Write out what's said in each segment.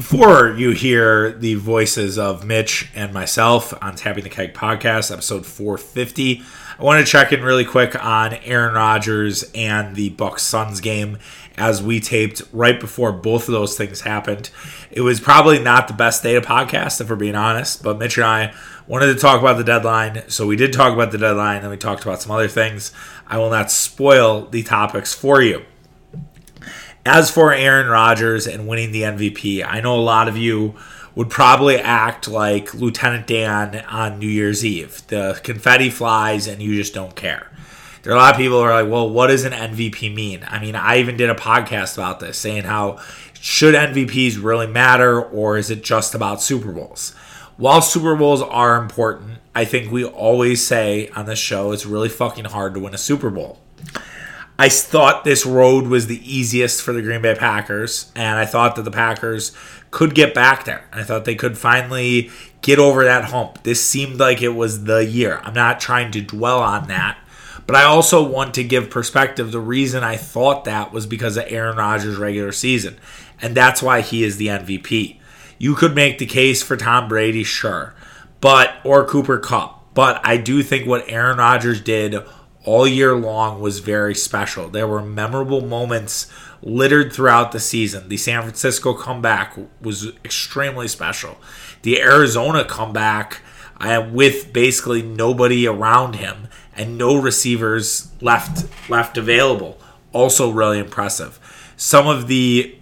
Before you hear the voices of Mitch and myself on Tapping the Keg podcast, episode 450, I want to check in really quick on Aaron Rodgers and the Bucks Suns game as we taped right before both of those things happened. It was probably not the best day to podcast, if we're being honest, but Mitch and I wanted to talk about the deadline, so we did talk about the deadline and we talked about some other things. I will not spoil the topics for you. As for Aaron Rodgers and winning the MVP, I know a lot of you would probably act like Lieutenant Dan on New Year's Eve. The confetti flies and you just don't care. There are a lot of people who are like, well, what does an MVP mean? I mean, I even did a podcast about this saying how should MVPs really matter or is it just about Super Bowls? While Super Bowls are important, I think we always say on this show it's really fucking hard to win a Super Bowl. I thought this road was the easiest for the Green Bay Packers, and I thought that the Packers could get back there. I thought they could finally get over that hump. This seemed like it was the year. I'm not trying to dwell on that, but I also want to give perspective. The reason I thought that was because of Aaron Rodgers' regular season, and that's why he is the MVP. You could make the case for Tom Brady, sure, but or Cooper Kupp, but I do think what Aaron Rodgers did all year long was very special. There were memorable moments littered throughout the season. The San Francisco comeback was extremely special. The Arizona comeback uh, with basically nobody around him and no receivers left left available also really impressive. Some of the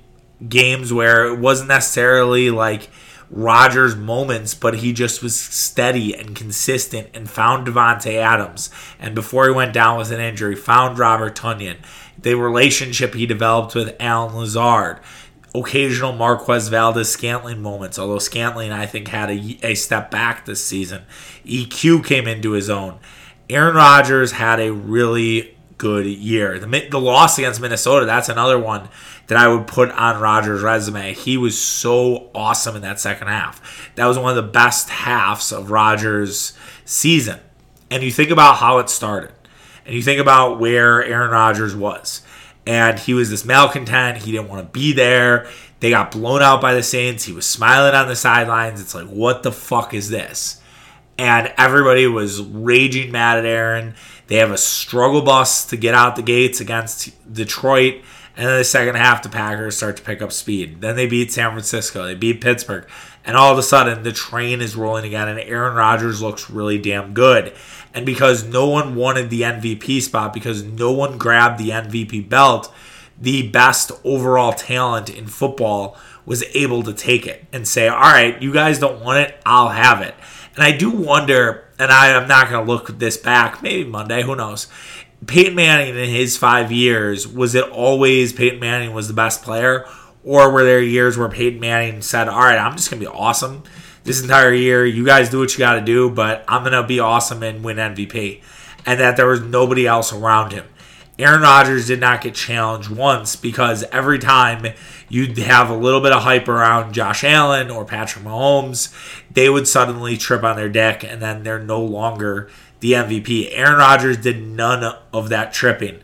games where it wasn't necessarily like Rodgers moments, but he just was steady and consistent and found Davante Adams. And before he went down with an injury, found Robert Tonyan. The relationship he developed with Allen Lazard. Occasional Marquez Valdes Scantling moments, although Scantling, I think, had a, a step back this season. EQ came into his own. Aaron Rodgers had a really good year. The, the loss against Minnesota, that's another one that I would put on Rodgers' resume. He was so awesome in that second half. That was one of the best halves of Rodgers' season. And you think about how it started, and you think about where Aaron Rodgers was. And he was this malcontent. He didn't want to be there. They got blown out by the Saints. He was smiling on the sidelines. It's like, what the fuck is this? And everybody was raging mad at Aaron. They have a struggle bus to get out the gates against Detroit. And then the second half, the Packers start to pick up speed. Then they beat San Francisco. They beat Pittsburgh. And all of a sudden, the train is rolling again, and Aaron Rodgers looks really damn good. And because no one wanted the MVP spot, because no one grabbed the MVP belt, the best overall talent in football was able to take it and say, all right, you guys don't want it, I'll have it. And I do wonder, and I, am not going to look this back, maybe Monday, who knows. Peyton Manning in his five years, was it always Peyton Manning was the best player? Or were there years where Peyton Manning said, all right, I'm just going to be awesome this entire year. You guys do what you got to do, but I'm going to be awesome and win MVP. And that there was nobody else around him. Aaron Rodgers did not get challenged once because every time you'd have a little bit of hype around Josh Allen or Patrick Mahomes, they would suddenly trip on their deck and then they're no longer the MVP. Aaron Rodgers did none of that tripping.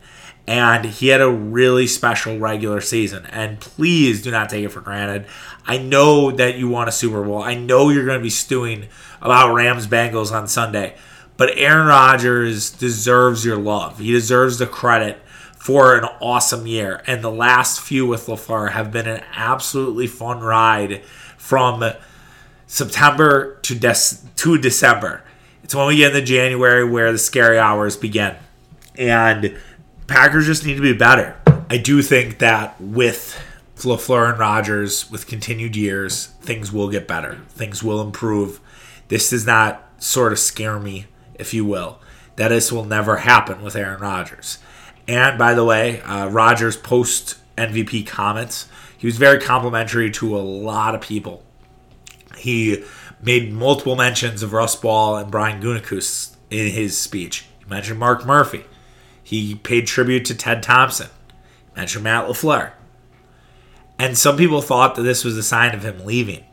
And he had a really special regular season. And please do not take it for granted. I know that you want a Super Bowl. I know you're going to be stewing about Rams Bengals on Sunday. But Aaron Rodgers deserves your love. He deserves the credit for an awesome year. And the last few with LaFleur have been an absolutely fun ride from September to, De- to December. It's when we get into January where the scary hours begin. And Packers just need to be better. I do think that with LaFleur and Rodgers, with continued years, things will get better. Things will improve. This does not sort of scare me if you will, that this will never happen with Aaron Rodgers. And by the way, uh, Rodgers post MVP comments, he was very complimentary to a lot of people. He made multiple mentions of Russ Ball and Brian Gutekunst in his speech. He mentioned Mark Murphy. He paid tribute to Ted Thompson. He mentioned Matt LaFleur. And some people thought that this was a sign of him leaving.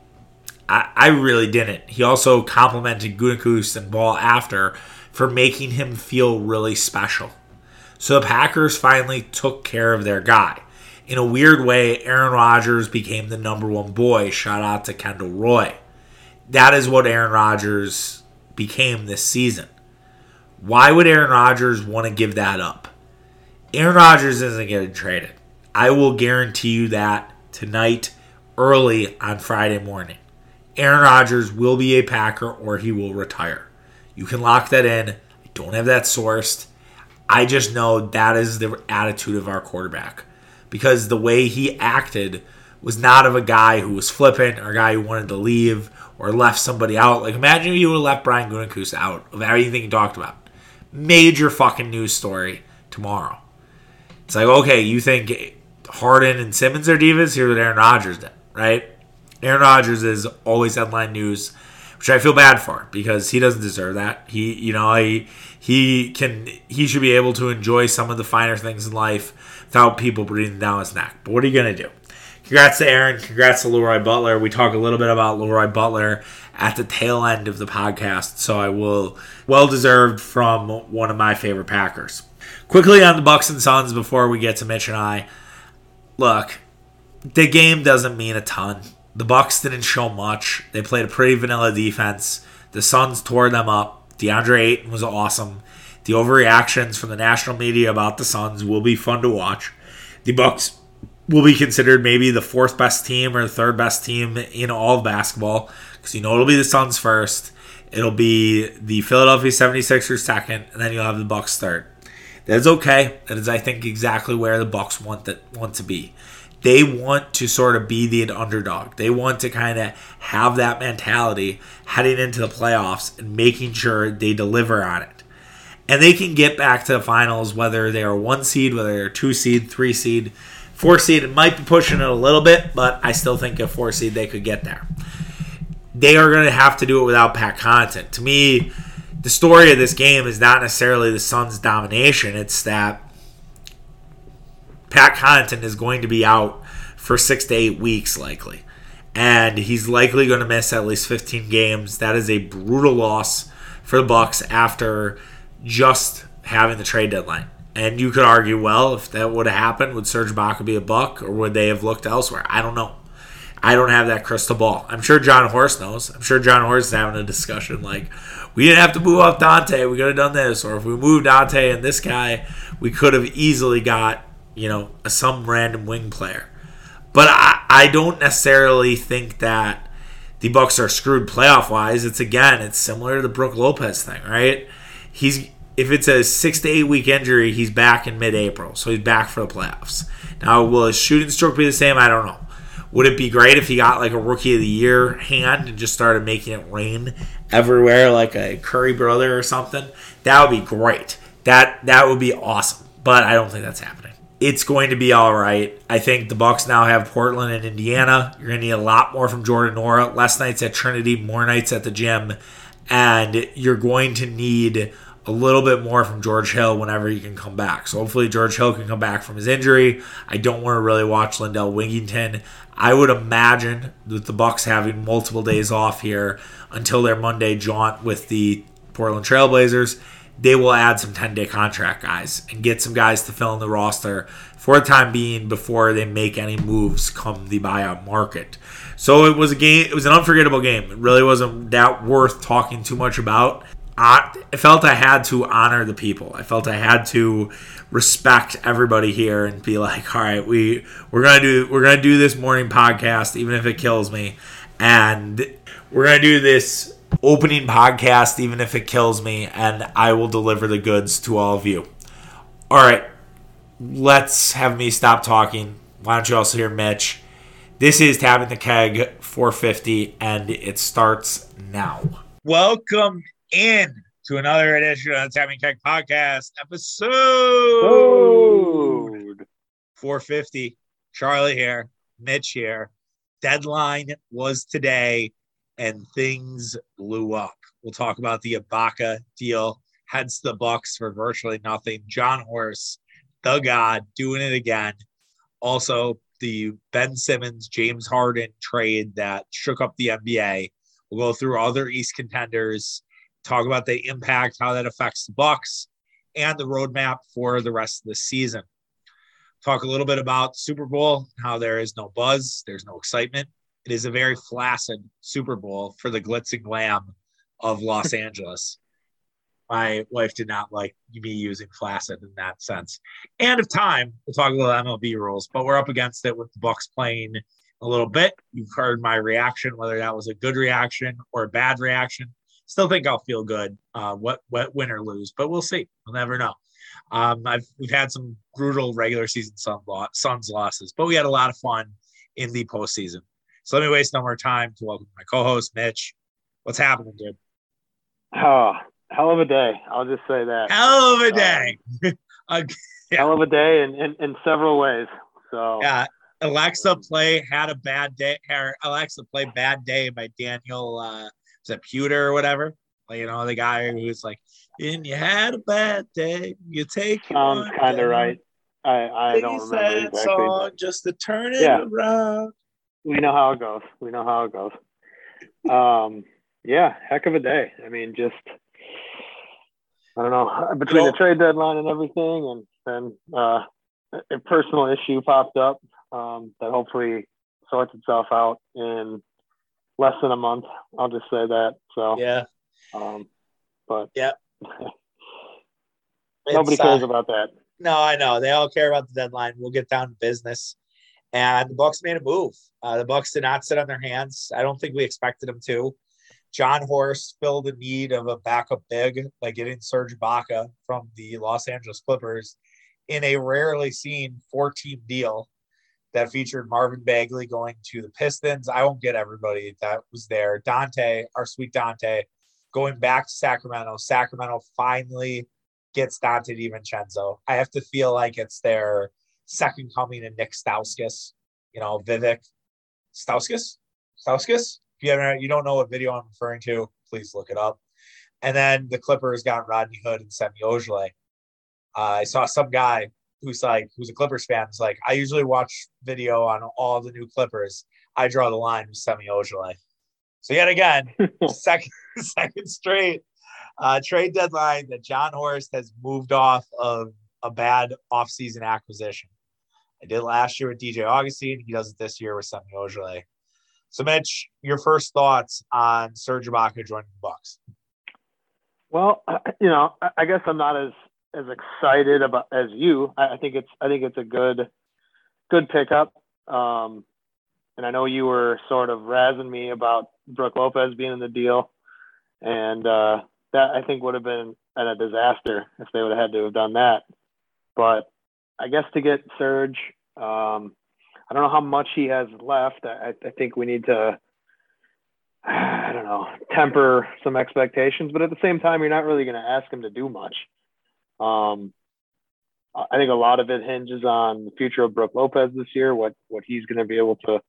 I, I really didn't. He also complimented Gutekunst and Ball after for making him feel really special. So the Packers finally took care of their guy. In a weird way, Aaron Rodgers became the number one boy. Shout out to Kendall Roy. That is what Aaron Rodgers became this season. Why would Aaron Rodgers want to give that up? Aaron Rodgers isn't getting traded. I will guarantee you that tonight, early on Friday morning. Aaron Rodgers will be a Packer or he will retire. You can lock that in. I don't have that sourced. I just know that is the attitude of our quarterback because the way he acted was not of a guy who was flippant or a guy who wanted to leave or left somebody out. Like imagine if you would have left Brian Gutekunst out of everything he talked about. Major fucking news story tomorrow. It's like okay, you think Harden and Simmons are divas? Here's what Aaron Rodgers did, right? Aaron Rodgers is always headline news, which I feel bad for because he doesn't deserve that. He, you know, he he can he should be able to enjoy some of the finer things in life without people breathing down his neck. But what are you gonna do? Congrats to Aaron. Congrats to Leroy Butler. We talk a little bit about Leroy Butler at the tail end of the podcast, so I will well deserved from one of my favorite Packers. Quickly on the Bucks and Suns before we get to Mitch and I. Look, the game doesn't mean a ton. The Bucks didn't show much. They played a pretty vanilla defense. The Suns tore them up. DeAndre Ayton was awesome. The overreactions from the national media about the Suns will be fun to watch. The Bucks will be considered maybe the fourth best team or the third best team in all of basketball because you know it'll be the Suns first. It'll be the Philadelphia 76ers second, and then you'll have the Bucks third. That is okay. That is, I think, exactly where the Bucks want that want to be they want to sort of be the underdog. They want to kind of have that mentality heading into the playoffs and making sure they deliver on it. And they can get back to the finals whether they are one seed, whether they're two seed, three seed, four seed. It might be pushing it a little bit, but I still think a four seed they could get there. They are going to have to do it without Pat Connaughton. To me, the story of this game is not necessarily the Suns' domination. It's that Pat Connaughton is going to be out for six to eight weeks, likely. And he's likely going to miss at least 15 games. That is a brutal loss for the Bucks after just having the trade deadline. And you could argue, well, if that would have happened, would Serge Ibaka be a buck, or would they have looked elsewhere? I don't know. I don't have that crystal ball. I'm sure Jon Horst knows. I'm sure Jon Horst is having a discussion like, we didn't have to move off Donte. We could have done this. Or if we moved Donte and this guy, we could have easily got you know, some random wing player. But I, I don't necessarily think that the Bucks are screwed playoff wise. It's again, it's similar to the Brook Lopez thing, right? He's if it's a six to eight week injury, he's back in mid April, so he's back for the playoffs. Now, will his shooting stroke be the same? I don't know. Would it be great if he got like a rookie of the year hand and just started making it rain everywhere like a Curry brother or something? That would be great. That that would be awesome. But I don't think that's happening it's going to be all right. I think the Bucks now have Portland and Indiana. You're going to need a lot more from Jordan Nwora. Last night's at Trinity, more nights at the gym, and you're going to need a little bit more from George Hill whenever he can come back. So hopefully George Hill can come back from his injury. I don't want to really watch Lindell Wigginton. I would imagine with the Bucks having multiple days off here until their Monday jaunt with the Portland Trailblazers they will add some 10 day contract guys and get some guys to fill in the roster for the time being before they make any moves come the buyout market. So it was a game, it was an unforgettable game. It really wasn't that worth talking too much about. I felt I had to honor the people. I felt I had to respect everybody here and be like, all right, we we're gonna do we're gonna do this morning podcast, even if it kills me, and we're gonna do this opening podcast, even if it kills me, and I will deliver the goods to all of you. All right, let's have me stop talking. Why don't you also hear Mitch? This is Tapping the Keg 450, and it starts now. Welcome in to another edition of the Tapping Keg Podcast, episode 450. Charlie here, Mitch here. Deadline was today and things blew up. We'll talk about the Ibaka deal, heads the Bucks for virtually nothing. Jon Horst, the God, doing it again. Also, the Ben Simmons, James Harden trade that shook up the NBA. We'll go through other East contenders, talk about the impact, how that affects the Bucks, and the roadmap for the rest of the season. talk a little bit about Super Bowl, how there is no buzz, there's no excitement. It is a very flaccid Super Bowl for the glitz and glam of Los Angeles. My wife did not like me using flaccid in that sense. And of time, we'll talk a little MLB rules, but we're up against it with the Bucks playing a little bit. You've heard my reaction, whether that was a good reaction or a bad reaction. Still think I'll feel good, uh, what, what win or lose, but we'll see. We'll never know. Um, I've we've had some brutal regular season Sun Suns losses, but we had a lot of fun in the postseason. So let me waste no more time to welcome my co-host Mitch. What's happening, dude? Oh, hell of a day. I'll just say that. Hell of a day. Um, uh, yeah. Hell of a day in, in, in several ways. So yeah, Alexa play had a bad day. Alexa play bad day by Daniel. Uh, is that Powter or whatever? you know, the guy who's like, and you had a bad day, you take sounds kind of right. I I don't remember exactly. Song just to turn it yeah. around. We know how it goes. We know how it goes. Um, yeah, heck of a day. I mean, just I don't know between the trade deadline and everything, and then uh, a personal issue popped up um, that hopefully sorts itself out in less than a month. I'll just say that. So yeah, um, but yeah, nobody cares uh, about that. No, I know they all care about the deadline. We'll get down to business. And the Bucks made a move. Uh, the Bucks did not sit on their hands. I don't think we expected them to. Jon Horst filled the need of a backup big by getting Serge Ibaka from the Los Angeles Clippers in a rarely seen four-team deal that featured Marvin Bagley going to the Pistons. I won't get everybody that was there. Donte, our sweet Donte, going back to Sacramento. Sacramento finally gets Donte DiVincenzo. I have to feel like it's their second coming in Nik Stauskas, you know, Vivek Stauskas, Stauskas. If you ever you don't know what video I'm referring to, please look it up. And then the Clippers got Rodney Hood and Semi Ojeleye. Uh, I saw some guy who's like who's a Clippers fan. Who's like, I usually watch video on all the new Clippers. I draw the line with Semi Ojeleye. So yet again, second second straight uh, trade deadline that Jon Horst has moved off of a bad offseason acquisition. I did last year with DJ Augustin. He does it this year with Semi Ojeleye. So, Mitch, your first thoughts on Serge Ibaka joining the Bucks? Well, you know, I guess I'm not as as excited about as you. I think it's I think it's a good good pickup. Um, and I know you were sort of razzing me about Brook Lopez being in the deal, and uh, that I think would have been a disaster if they would have had to have done that. But I guess to get Serge, um, I don't know how much he has left. I, I think we need to, I don't know, temper some expectations. But at the same time, you're not really going to ask him to do much. Um, I think a lot of it hinges on the future of Brook Lopez this year, what what he's going to be able to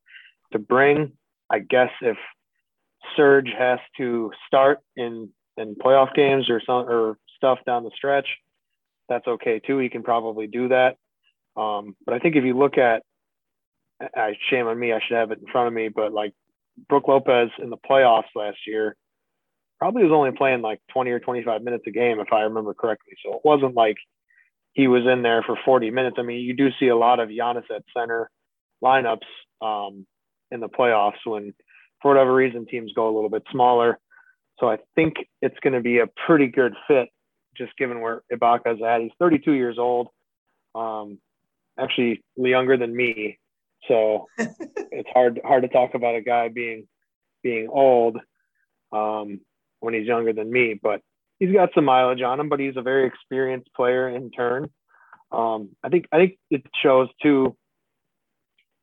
to bring. I guess if Serge has to start in in playoff games or some or stuff down the stretch, that's okay too. He can probably do that. Um, but I think if you look at, I shame on me, I should have it in front of me, but like Brook Lopez in the playoffs last year, probably was only playing like 20 or 25 minutes a game, if I remember correctly. So it wasn't like he was in there for 40 minutes. I mean, you do see a lot of Giannis at center lineups um, in the playoffs when, for whatever reason, teams go a little bit smaller. So I think it's going to be a pretty good fit, just given where Ibaka's at. He's 32 years old, um, actually younger than me. So it's hard hard to talk about a guy being being old um, when he's younger than me. But he's got some mileage on him. But he's a very experienced player in turn. Um, I think I think it shows too,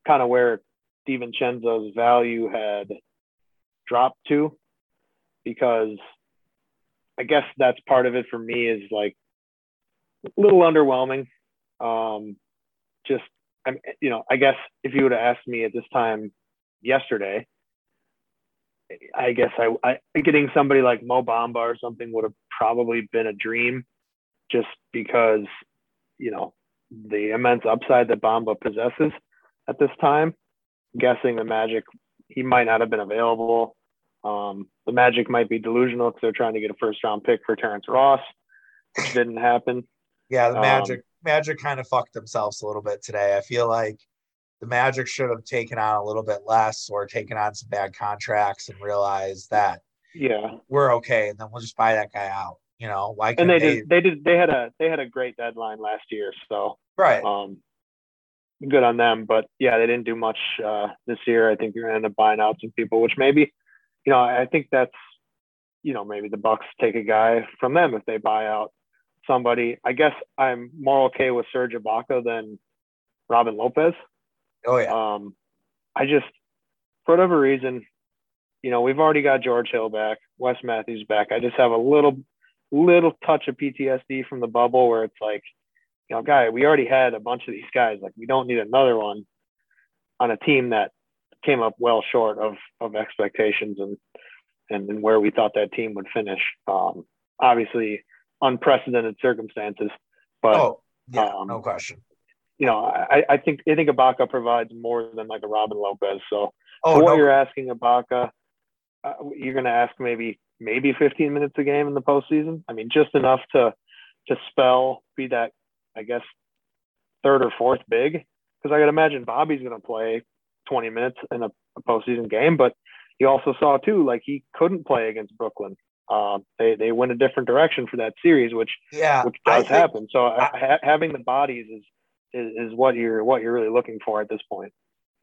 kind of where DiVincenzo's value had dropped to, because I guess that's part of it for me is like a little underwhelming. Um, just, I'm, you know, I guess if you would have asked me at this time yesterday, I guess I, I getting somebody like Mo Bamba or something would have probably been a dream, just because, you know, the immense upside that Bamba possesses at this time guessing the Magic, he might not have been available. Um, the Magic might be delusional because they're trying to get a first round pick for Terrence Ross, which didn't happen. Yeah, the Magic um, Magic kind of fucked themselves a little bit today. I feel like the Magic should have taken on a little bit less or taken on some bad contracts and realized that yeah we're okay, and then we'll just buy that guy out. You know why? And they, they did. They did. They had a they had a great deadline last year, so right. Um, good on them. But yeah, they didn't do much uh, this year. I think you're gonna end up buying out some people, which maybe, you know, I think that's, you know, maybe the Bucks take a guy from them if they buy out somebody. I guess I'm more okay with Serge Ibaka than Robin Lopez. Oh yeah. Um, I just, for whatever reason, you know, we've already got George Hill back, Wes Matthews back. I just have a little, little touch of PTSD from the bubble where it's like, you know, guy, we already had a bunch of these guys. Like, we don't need another one on a team that came up well short of of expectations and and, and where we thought that team would finish. Um, obviously, unprecedented circumstances, but oh, yeah, um, no question. You know, I, I think I think Ibaka provides more than like a Robin Lopez. So, oh, for what no. you're asking Ibaka, uh, you're going to ask maybe maybe 15 minutes a game in the postseason. I mean, just enough to to spell, be that I guess third or fourth big because I could imagine Bobby's going to play 20 minutes in a, a, postseason game, but you also saw too like he couldn't play against Brooklyn. Uh, they they went a different direction for that series, which yeah, which does happen. So I, ha- having the bodies is, is is what you're what you're really looking for at this point.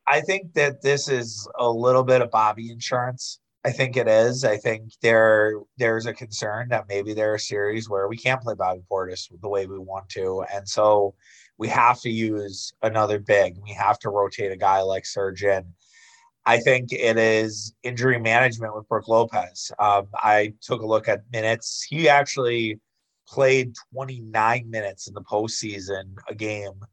I think that this is a little bit of Bobby insurance. I think it is. I think there there's a concern that maybe there are series where we can't play Bobby Portis the way we want to, and so we have to use another big. We have to rotate a guy like Surgeon. I think it is injury management with Brook Lopez. Um, I took a look at minutes. He actually played 29 minutes in the postseason a game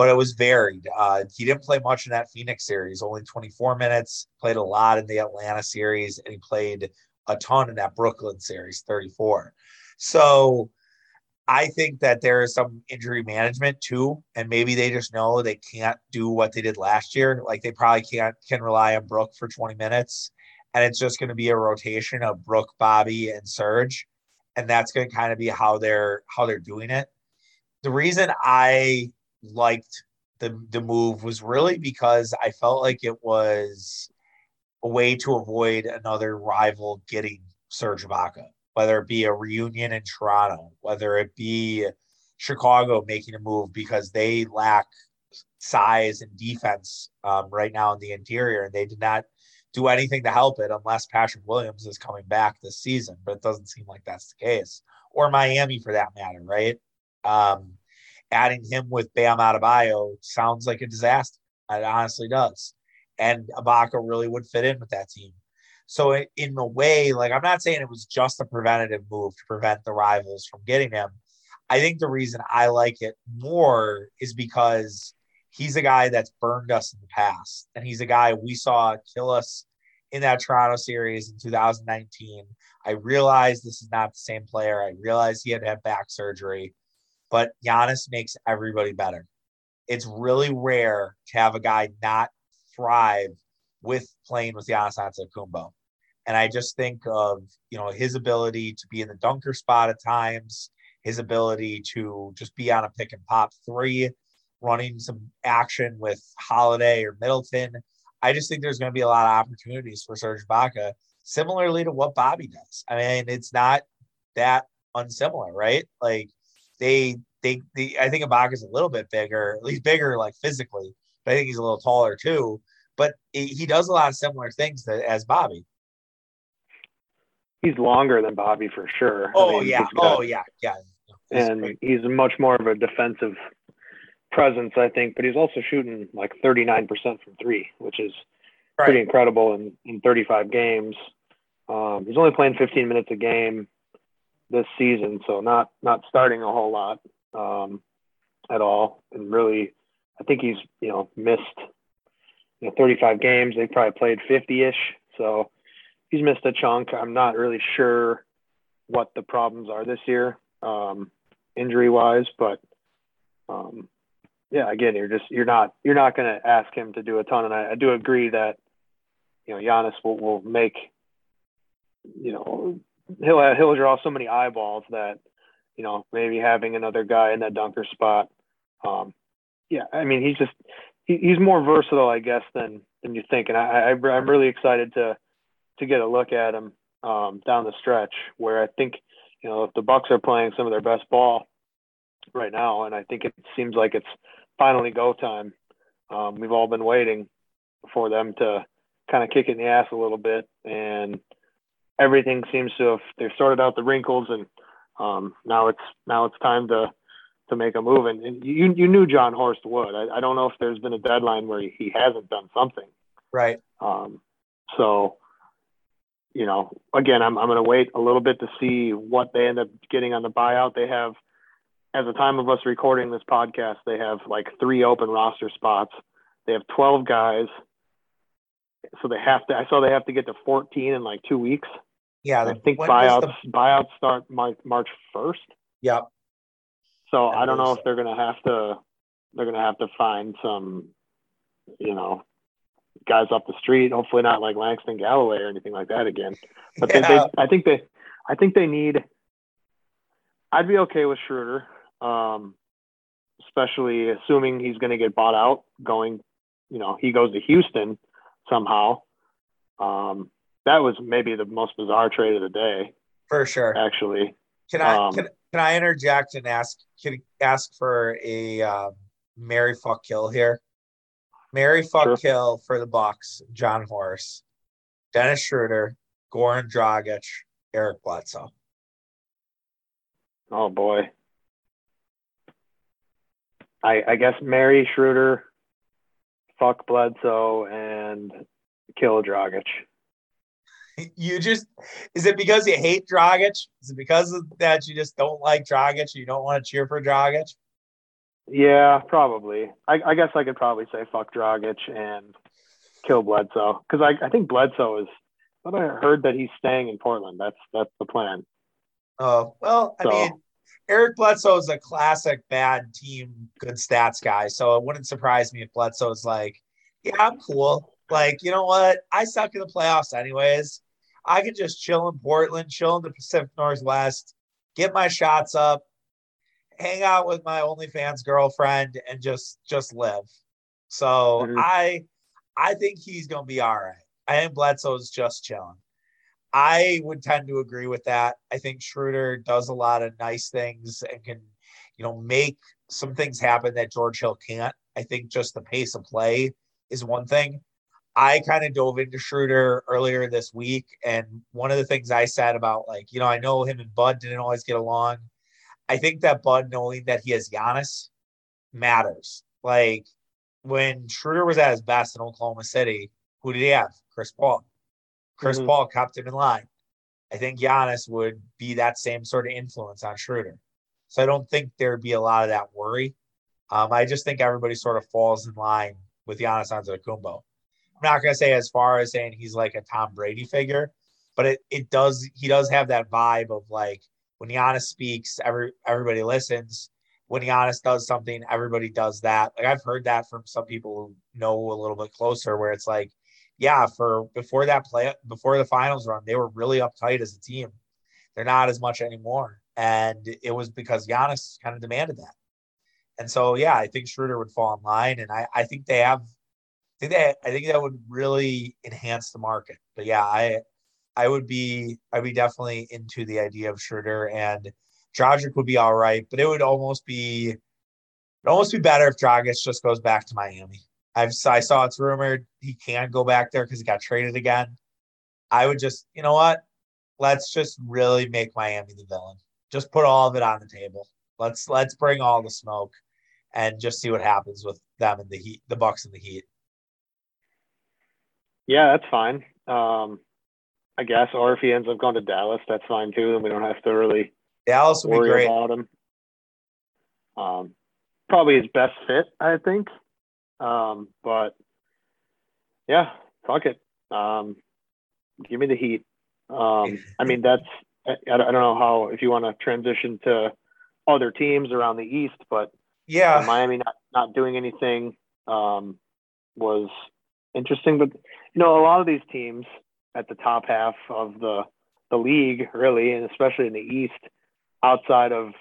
but it was varied. Uh, he didn't play much in that Phoenix series, only 24 minutes, played a lot in the Atlanta series, and he played a ton in that Brooklyn series, 34. So I think that there is some injury management too, and maybe they just know they can't do what they did last year. Like they probably can't can rely on Brook for 20 minutes, and it's just going to be a rotation of Brook, Bobby, and Serge, and that's going to kind of be how they're how they're doing it. The reason I liked the the move was really because I felt like it was a way to avoid another rival getting Serge Ibaka, whether it be a reunion in Toronto, whether it be Chicago making a move because they lack size and defense um, right now in the interior, and they did not do anything to help it unless Patrick Williams is coming back this season. But it doesn't seem like that's the case, or Miami for that matter, right? Um, adding him with Bam Adebayo sounds like a disaster. It honestly does. And Ibaka really would fit in with that team. So in a way, like I'm not saying it was just a preventative move to prevent the rivals from getting him. I think the reason I like it more is because he's a guy that's burned us in the past. And he's a guy we saw kill us in that Toronto series in 2019. I realize this is not the same player. I realize he had to have back surgery but Giannis makes everybody better. It's really rare to have a guy not thrive with playing with Giannis Antetokounmpo. And I just think of, you know, his ability to be in the dunker spot at times, his ability to just be on a pick and pop three, running some action with Holiday or Middleton. I just think there's going to be a lot of opportunities for Serge Ibaka, similarly to what Bobby does. I mean, it's not that unsimilar, right? Like they they, they I think is a little bit bigger, at least bigger like physically, but I think he's a little taller too. But he does a lot of similar things as Bobby. He's longer than Bobby for sure. Oh I mean, yeah, got, oh yeah, yeah. And great. he's much more of a defensive presence, I think. But he's also shooting like 39% from three, which is right. pretty incredible in, in 35 games. Um, he's only playing 15 minutes a game this season, so not not starting a whole lot um, at all. And really, I think he's you know missed you know 35 games. They probably played 50ish, so he's missed a chunk. I'm not really sure what the problems are this year, um, injury wise, but um, yeah, again, you're just you're not you're not going to ask him to do a ton, and I, I do agree that you know Giannis will, will make you know he'll he'll draw so many eyeballs that you know, maybe having another guy in that dunker spot. Um, yeah, I mean, he's just he, he's more versatile, I guess, than than you think, and I, I I'm really excited to to get a look at him um, down the stretch. Where I think, you know, if the Bucks are playing some of their best ball right now, and I think it seems like it's finally go time. Um, we've all been waiting for them to kind of kick in the ass a little bit, and everything seems to have they've sorted out the wrinkles, and um, now it's now it's time to to make a move. And, and you you knew Jon Horst would. I, I, don't know if there's been a deadline where he, he hasn't done something. Right. Um, so, you know, again, I'm I'm going to wait a little bit to see what they end up getting on the buyout. They have, at the time of us recording this podcast, they have like three open roster spots. They have 12 guys. So they have to. I saw they have to get to 14 in like two weeks. Yeah, I think buyouts the... buyouts start March March first. Yep. So I, I don't know so. if they're gonna have to they're gonna have to find some, you know, guys off the street. Hopefully not like Langston Galloway or anything like that again. But yeah. they, they, I think they I think they need. I'd be okay with Schroeder, um, especially assuming he's going to get bought out. Going, you know, he goes to Houston somehow. Um, that was maybe the most bizarre trade of the day. For sure. Actually. Can I um, can, can I interject and ask can ask for a um, Mary fuck kill here? Mary fuck sure. kill for the Bucks, Jon Horst, Dennis Schroeder, Goran Dragic, Eric Bledsoe. Oh boy. I I guess Mary Schroeder, fuck Bledsoe, and kill Dragic. You just is it because you hate Dragic? Is it because of that you just don't like Dragic? You don't want to cheer for Dragic? Yeah, probably. I, I guess I could probably say fuck Dragic and kill Bledsoe because I, I think Bledsoe is. But I heard that he's staying in Portland. That's that's the plan. Oh well, I so, mean, Eric Bledsoe is a classic bad team, good stats guy. So it wouldn't surprise me if Bledsoe's like, yeah, I'm cool. Like, you know what? I suck in the playoffs anyways. I can just chill in Portland, chill in the Pacific Northwest, get my shots up, hang out with my OnlyFans girlfriend, and just just live. So mm-hmm. I I think he's gonna be all right. I think Bledsoe's just chilling. I would tend to agree with that. I think Schroeder does a lot of nice things and can, you know, make some things happen that George Hill can't. I think just the pace of play is one thing. I kind of dove into Schroeder earlier this week, and one of the things I said about like, you know, I know him and Bud didn't always get along. I think that Bud knowing that he has Giannis matters. Like when Schroeder was at his best in Oklahoma City, who did he have? Chris Paul. Chris mm-hmm. Paul kept him in line. I think Giannis would be that same sort of influence on Schroeder. So I don't think there'd be a lot of that worry. Um, I just think everybody sort of falls in line with Giannis Antetokounmpo. I'm not gonna say as far as saying he's like a Tom Brady figure, but it it does he does have that vibe of like when Giannis speaks, every everybody listens. When Giannis does something, everybody does that. Like I've heard that from some people who know a little bit closer, where it's like, yeah, for before that play before the finals run, they were really uptight as a team. They're not as much anymore. And it was because Giannis kind of demanded that. And so yeah, I think Schroeder would fall in line. And I, I think they have I think that I think that would really enhance the market. But yeah, I I would be I'd be definitely into the idea of Schroeder and Dragic would be all right, but it would almost be it almost be better if Dragic just goes back to Miami. I've I saw it's rumored he can go back there because he got traded again. I would just you know what? Let's just really make Miami the villain. Just put all of it on the table. Let's let's bring all the smoke and just see what happens with them and the Heat, the Bucks and the Heat. Yeah, that's fine. Um, I guess, or if he ends up going to Dallas, that's fine too. Then we don't have to really Dallas would worry be great. about him. Um, probably his best fit, I think. Um, but yeah, fuck it. Um, give me the Heat. Um, I mean, that's I, I don't know how if you want to transition to other teams around the East, but yeah, Miami not not doing anything um, was interesting. But you know, a lot of these teams at the top half of the the league, really, and especially in the East, outside of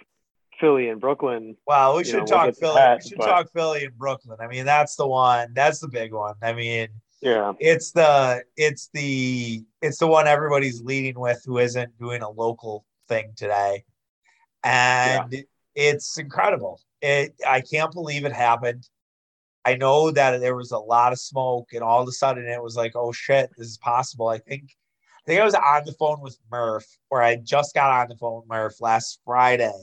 Philly and Brooklyn. Well, we should know, talk we'll Philly. That, we should but... talk Philly and Brooklyn. I mean, that's the one. That's the big one. I mean, yeah, it's the it's the it's the one everybody's leading with who isn't doing a local thing today, and yeah. it's incredible. It I can't believe it happened. I know that there was a lot of smoke, and all of a sudden it was like, oh shit, this is possible. I think I think I was on the phone with Murph, or I just got on the phone with Murph last Friday,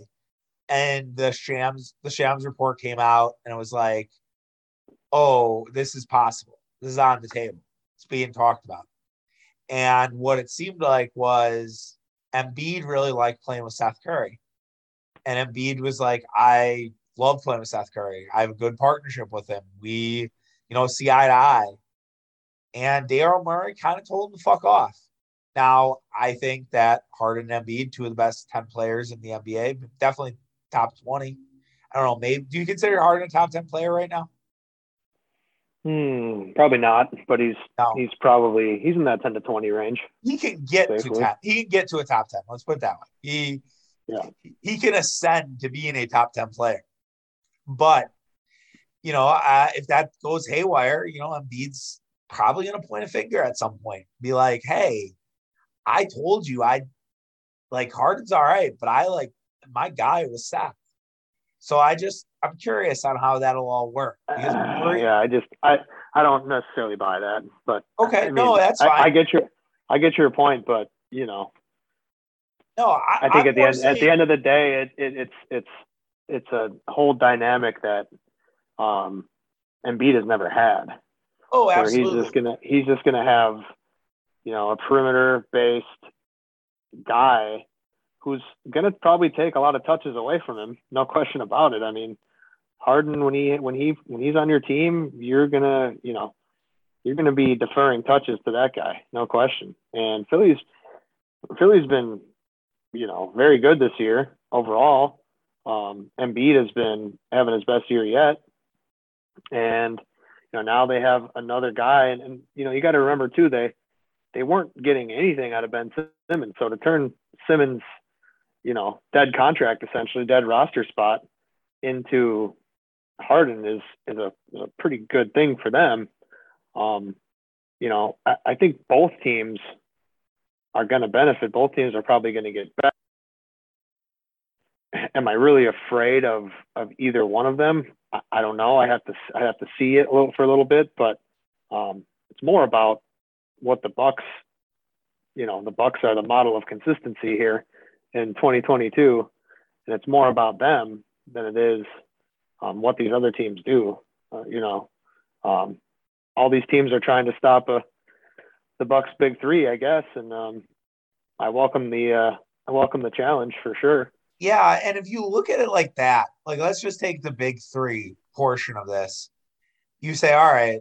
and the Shams the Shams report came out, and it was like, oh, this is possible. This is on the table. It's being talked about. And what it seemed like was Embiid really liked playing with Seth Curry. And Embiid was like, I love playing with Seth Curry. I have a good partnership with him. We, you know, see eye to eye. And Daryl Morey kind of told him to fuck off. Now, I think that Harden and Embiid, two of the best 10 players in the NBA, definitely top 20. I don't know, maybe do you consider Harden a top 10 player right now? Hmm, probably not, but he's no. he's probably he's in that 10 to 20 range. He can get safely. to 10. He can get to a top 10. Let's put it that way. He yeah. he can ascend to being a top 10 player. But you know, uh, if that goes haywire, you know, Embiid's probably going to point a finger at some point. Be like, "Hey, I told you I like Harden's all right, but I like my guy was Seth." So I just I'm curious on how that'll all work. Uh, yeah, I just I I don't necessarily buy that, but okay, I mean, no, that's fine. I, I, get your I get your point, but you know, no, I, I think I'm at the end saying... at the end of the day, it, it it's it's it's a whole dynamic that um Embiid has never had. Oh, absolutely. Where he's just gonna he's just gonna have you know a perimeter based guy who's going to probably take a lot of touches away from him. No question about it. I mean, Harden when he when he when he's on your team, you're gonna you know you're gonna be deferring touches to that guy, no question. And Philly's Philly's been you know very good this year overall. Um, Embiid has been having his best year yet, and you know now they have another guy, and, and you know you got to remember too they they weren't getting anything out of Ben Simmons, so to turn Simmons you know, dead contract essentially, dead roster spot into Harden is is a, is a pretty good thing for them. Um, you know, I, I think both teams are going to benefit. Both teams are probably going to get better. Am I really afraid of of either one of them? I, I don't know. I have to I have to see it a little, for a little bit, but um, it's more about what the Bucks. You know, the Bucks are the model of consistency here in 2022, and it's more about them than it is um, what these other teams do. Uh, you know, um, all these teams are trying to stop a, uh, the Bucks' big three, I guess, and um, I welcome the uh, I welcome the challenge for sure. Yeah, and if you look at it like that, like let's just take the big three portion of this. You say, all right,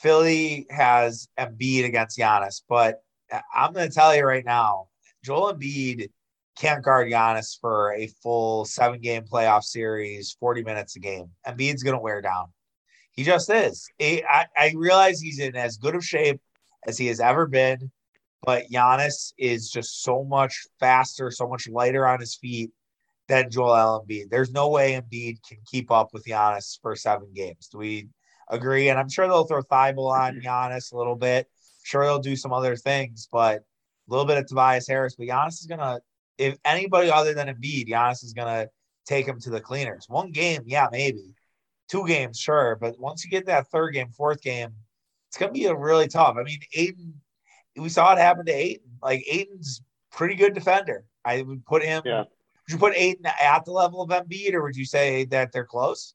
Philly has Embiid against Giannis, but I'm going to tell you right now, Joel Embiid can't guard Giannis for a full seven game playoff series, 40 minutes a game. Embiid's going to wear down. He just is. I, I realize he's in as good of shape as he has ever been, but Giannis is just so much faster, so much lighter on his feet than Joel Embiid. There's no way Embiid can keep up with Giannis for seven games. Do we agree? And I'm sure they'll throw Thybulle on Giannis a little bit. Sure, they'll do some other things, but a little bit of Tobias Harris. But Giannis is gonna if anybody other than Embiid, Giannis is gonna take him to the cleaners. One game, yeah, maybe. Two games, sure, but once you get that third game, fourth game, it's gonna be a really tough. I mean, Ayton, we saw it happen to Ayton. Like Ayton's pretty good defender. I would put him. Yeah. Would you put Ayton at the level of Embiid, or would you say that they're close?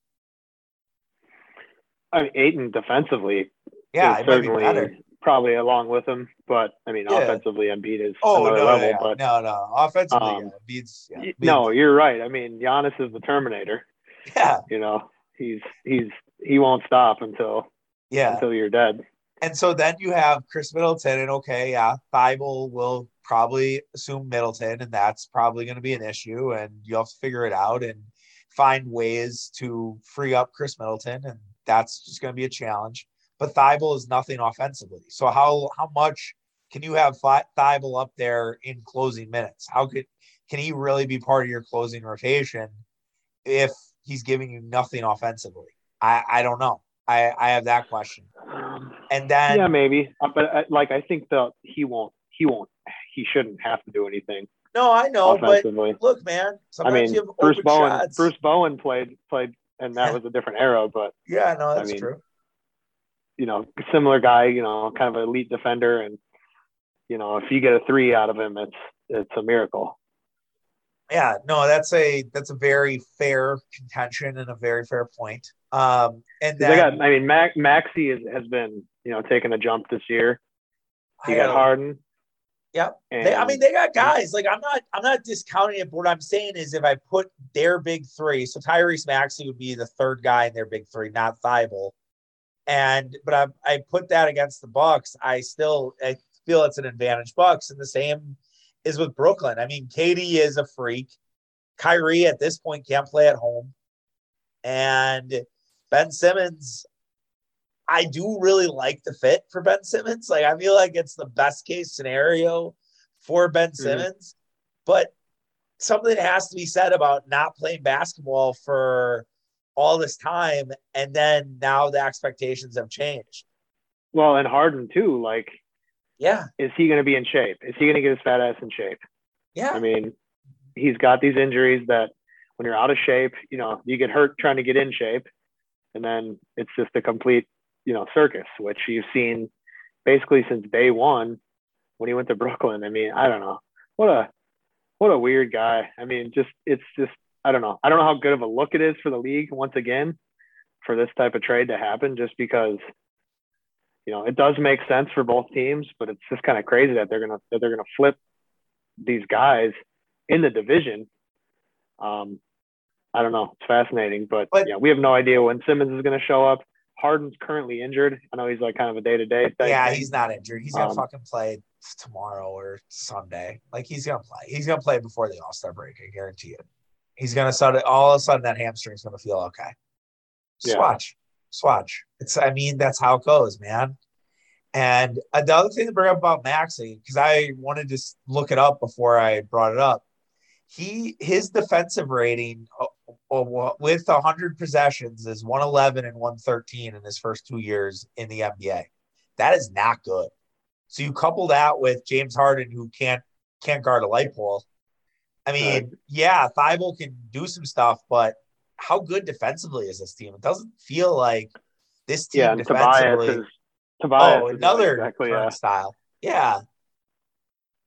I mean, Ayton defensively, yeah, it certainly probably along with him. But I mean, yeah. offensively, Embiid is oh, another no, level. Yeah. But no, no, offensively, um, yeah, Embiid's, yeah, Embiid's, No, you're right. I mean, Giannis is the Terminator. Yeah, you know, he's he's he won't stop until yeah until you're dead. And so then you have Khris Middleton, and okay, yeah, Thybulle will probably assume Middleton, and that's probably going to be an issue, and you have to figure it out and find ways to free up Khris Middleton, and that's just going to be a challenge but Thybulle is nothing offensively. So how how much can you have Thybulle up there in closing minutes? How could can he really be part of your closing rotation if he's giving you nothing offensively. I I don't know. I I have that question. Um, And then yeah, maybe, Uh, but uh, like I think that he won't. He won't. He shouldn't have to do anything no, I know, but look, man. I mean, you have Bruce Bowen. shots. Bruce Bowen played played, and that was a different era. But yeah, no, that's mean, true. you know, similar guy. You know, kind of an elite defender, and you know, if you get a three out of him, it's it's a miracle. Yeah, no, that's a that's a very fair contention and a very fair point. Um, and then They got. I mean, Mac, Maxey has, has been you know taking a jump this year. You got Harden. Yep. And, They, I mean, they got guys. Like I'm not, I'm not discounting it. But what I'm saying is, if I put their big three, so Tyrese Maxey would be the third guy in their big three, not Thybulle. And but I, I put that against the Bucks. I still, I feel it's an advantage Bucks, and the same is with Brooklyn. I mean, KD is a freak. Kyrie at this point can't play at home, and Ben Simmons. I do really like the fit for Ben Simmons. Like I feel like it's the best case scenario for Ben mm-hmm. Simmons, but something has to be said about not playing basketball for all this time and then now the expectations have changed. well, and Harden too. Like, Yeah. is he going to be in shape? Is he going to get his fat ass in shape? Yeah. I mean, he's got these injuries that when you're out of shape, you know, you get hurt trying to get in shape, and then it's just a complete, you know, circus, which you've seen basically since day one when he went to Brooklyn. I mean, I don't know. What a what a weird guy. I mean, just it's just I don't know. I don't know how good of a look it is for the league once again for this type of trade to happen just because you know, it does make sense for both teams, but it's just kind of crazy that they're gonna that they're gonna flip these guys in the division. Um, I don't know. It's fascinating, but, But- yeah, we have no idea when Simmons is going to show up. Harden's currently injured. I know he's like kind of a day to day. Thing. Yeah, he's not injured. He's gonna Um, fucking play tomorrow or Sunday. Like he's gonna play. He's gonna play before the All Star break. I guarantee you. He's gonna start all of a sudden that hamstring's gonna feel okay. Yeah. Swatch, swatch. It's. I mean, that's how it goes, man. And another thing to bring up about Maxey, because I wanted to look it up before I brought it up. He his defensive rating with 100 possessions is 111 and 113 in his first two years in the NBA. That is not good. So you couple that with James Harden, who can't can't guard a light pole. I mean, Right. yeah, Thybulle can do some stuff, but how good defensively is this team? It doesn't feel like this team yeah, defensively. Tobias is Tobias oh, another exactly yeah. style. Yeah.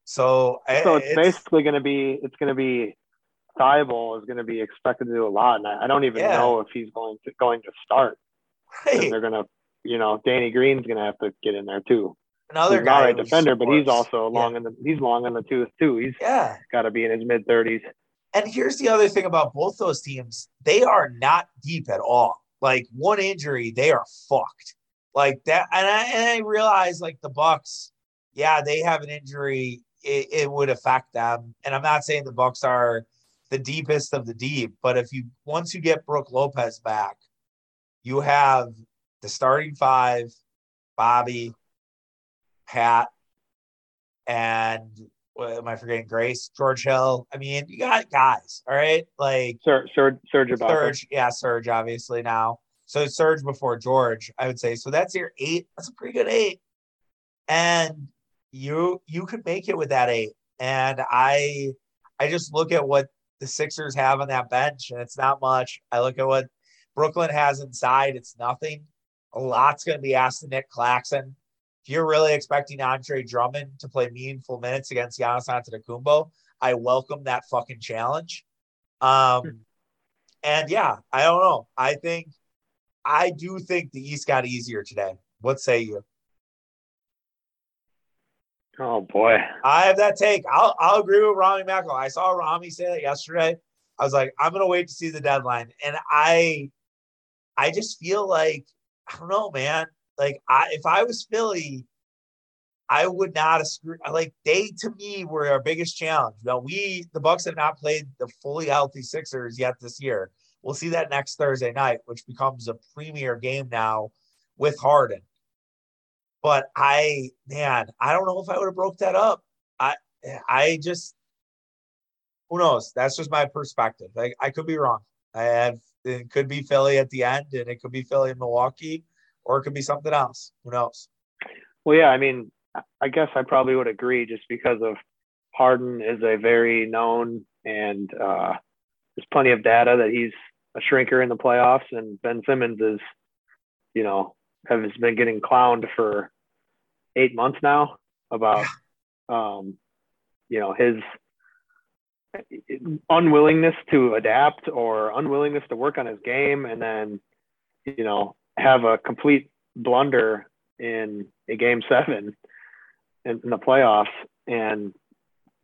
So, So eh, I- it's, basically going to be it's going to be Thybulle is going to be expected to do a lot, and I, I don't even Yeah. know if he's going to going to start. right. They're going to, you know, Danny Green's going to have to get in there too. another he's guy not a defender, but he's also long in the he's long in the tooth too. He's yeah. got to be in his mid thirties. And here's the other thing about both those teams: they are not deep at all. Like one injury, they are fucked. Like that, and I and I realize like the Bucks, yeah, they have an injury. It, it would affect them, and I'm not saying the Bucks are the deepest of the deep, but if you once you get Brook Lopez back, you have the starting five, Bobby, Pat, and what am I forgetting? Grace, George Hill. I mean, you got guys, all right? Like Serge Ibaka. Serge, yeah, Serge, obviously now. So Serge before George, I would say. So that's your eight. That's a pretty good eight, and you you could make it with that eight. And I I just look at what the Sixers have on that bench, and it's not much. I look at what Brooklyn has inside; it's nothing. A lot's going to be asked to Nic Claxton. If you're really expecting Andre Drummond to play meaningful minutes against Giannis Antetokounmpo, I welcome that fucking challenge. Um, and yeah, I don't know. I think, I do think the East got easier today. What say you? Oh boy. I have that take. I'll I'll agree with Rami Mackel. I saw Rami say that yesterday. I was like, I'm gonna wait to see the deadline, and I, I just feel like I don't know, man. Like I, if I was Philly, I would not have screwed. Like they to me were our biggest challenge. Now we, the Bucks, have not played the fully healthy Sixers yet this year. We'll see that next Thursday night, which becomes a premier game now with Harden. But I, man, I don't know if I would have broke that up. I, I just, who knows? That's just my perspective. Like I could be wrong. I have it could be Philly at the end, and it could be Philly in Milwaukee, or it could be something else. Who knows? Well, yeah, I mean, I guess I probably would agree just because of Harden is a very known and uh, there's plenty of data that he's a shrinker in the playoffs, and Ben Simmons is, you know, has been getting clowned for eight months now about, um, you know, his unwillingness to adapt or unwillingness to work on his game, and then, you know, have a complete blunder in a game seven in, in the playoffs. And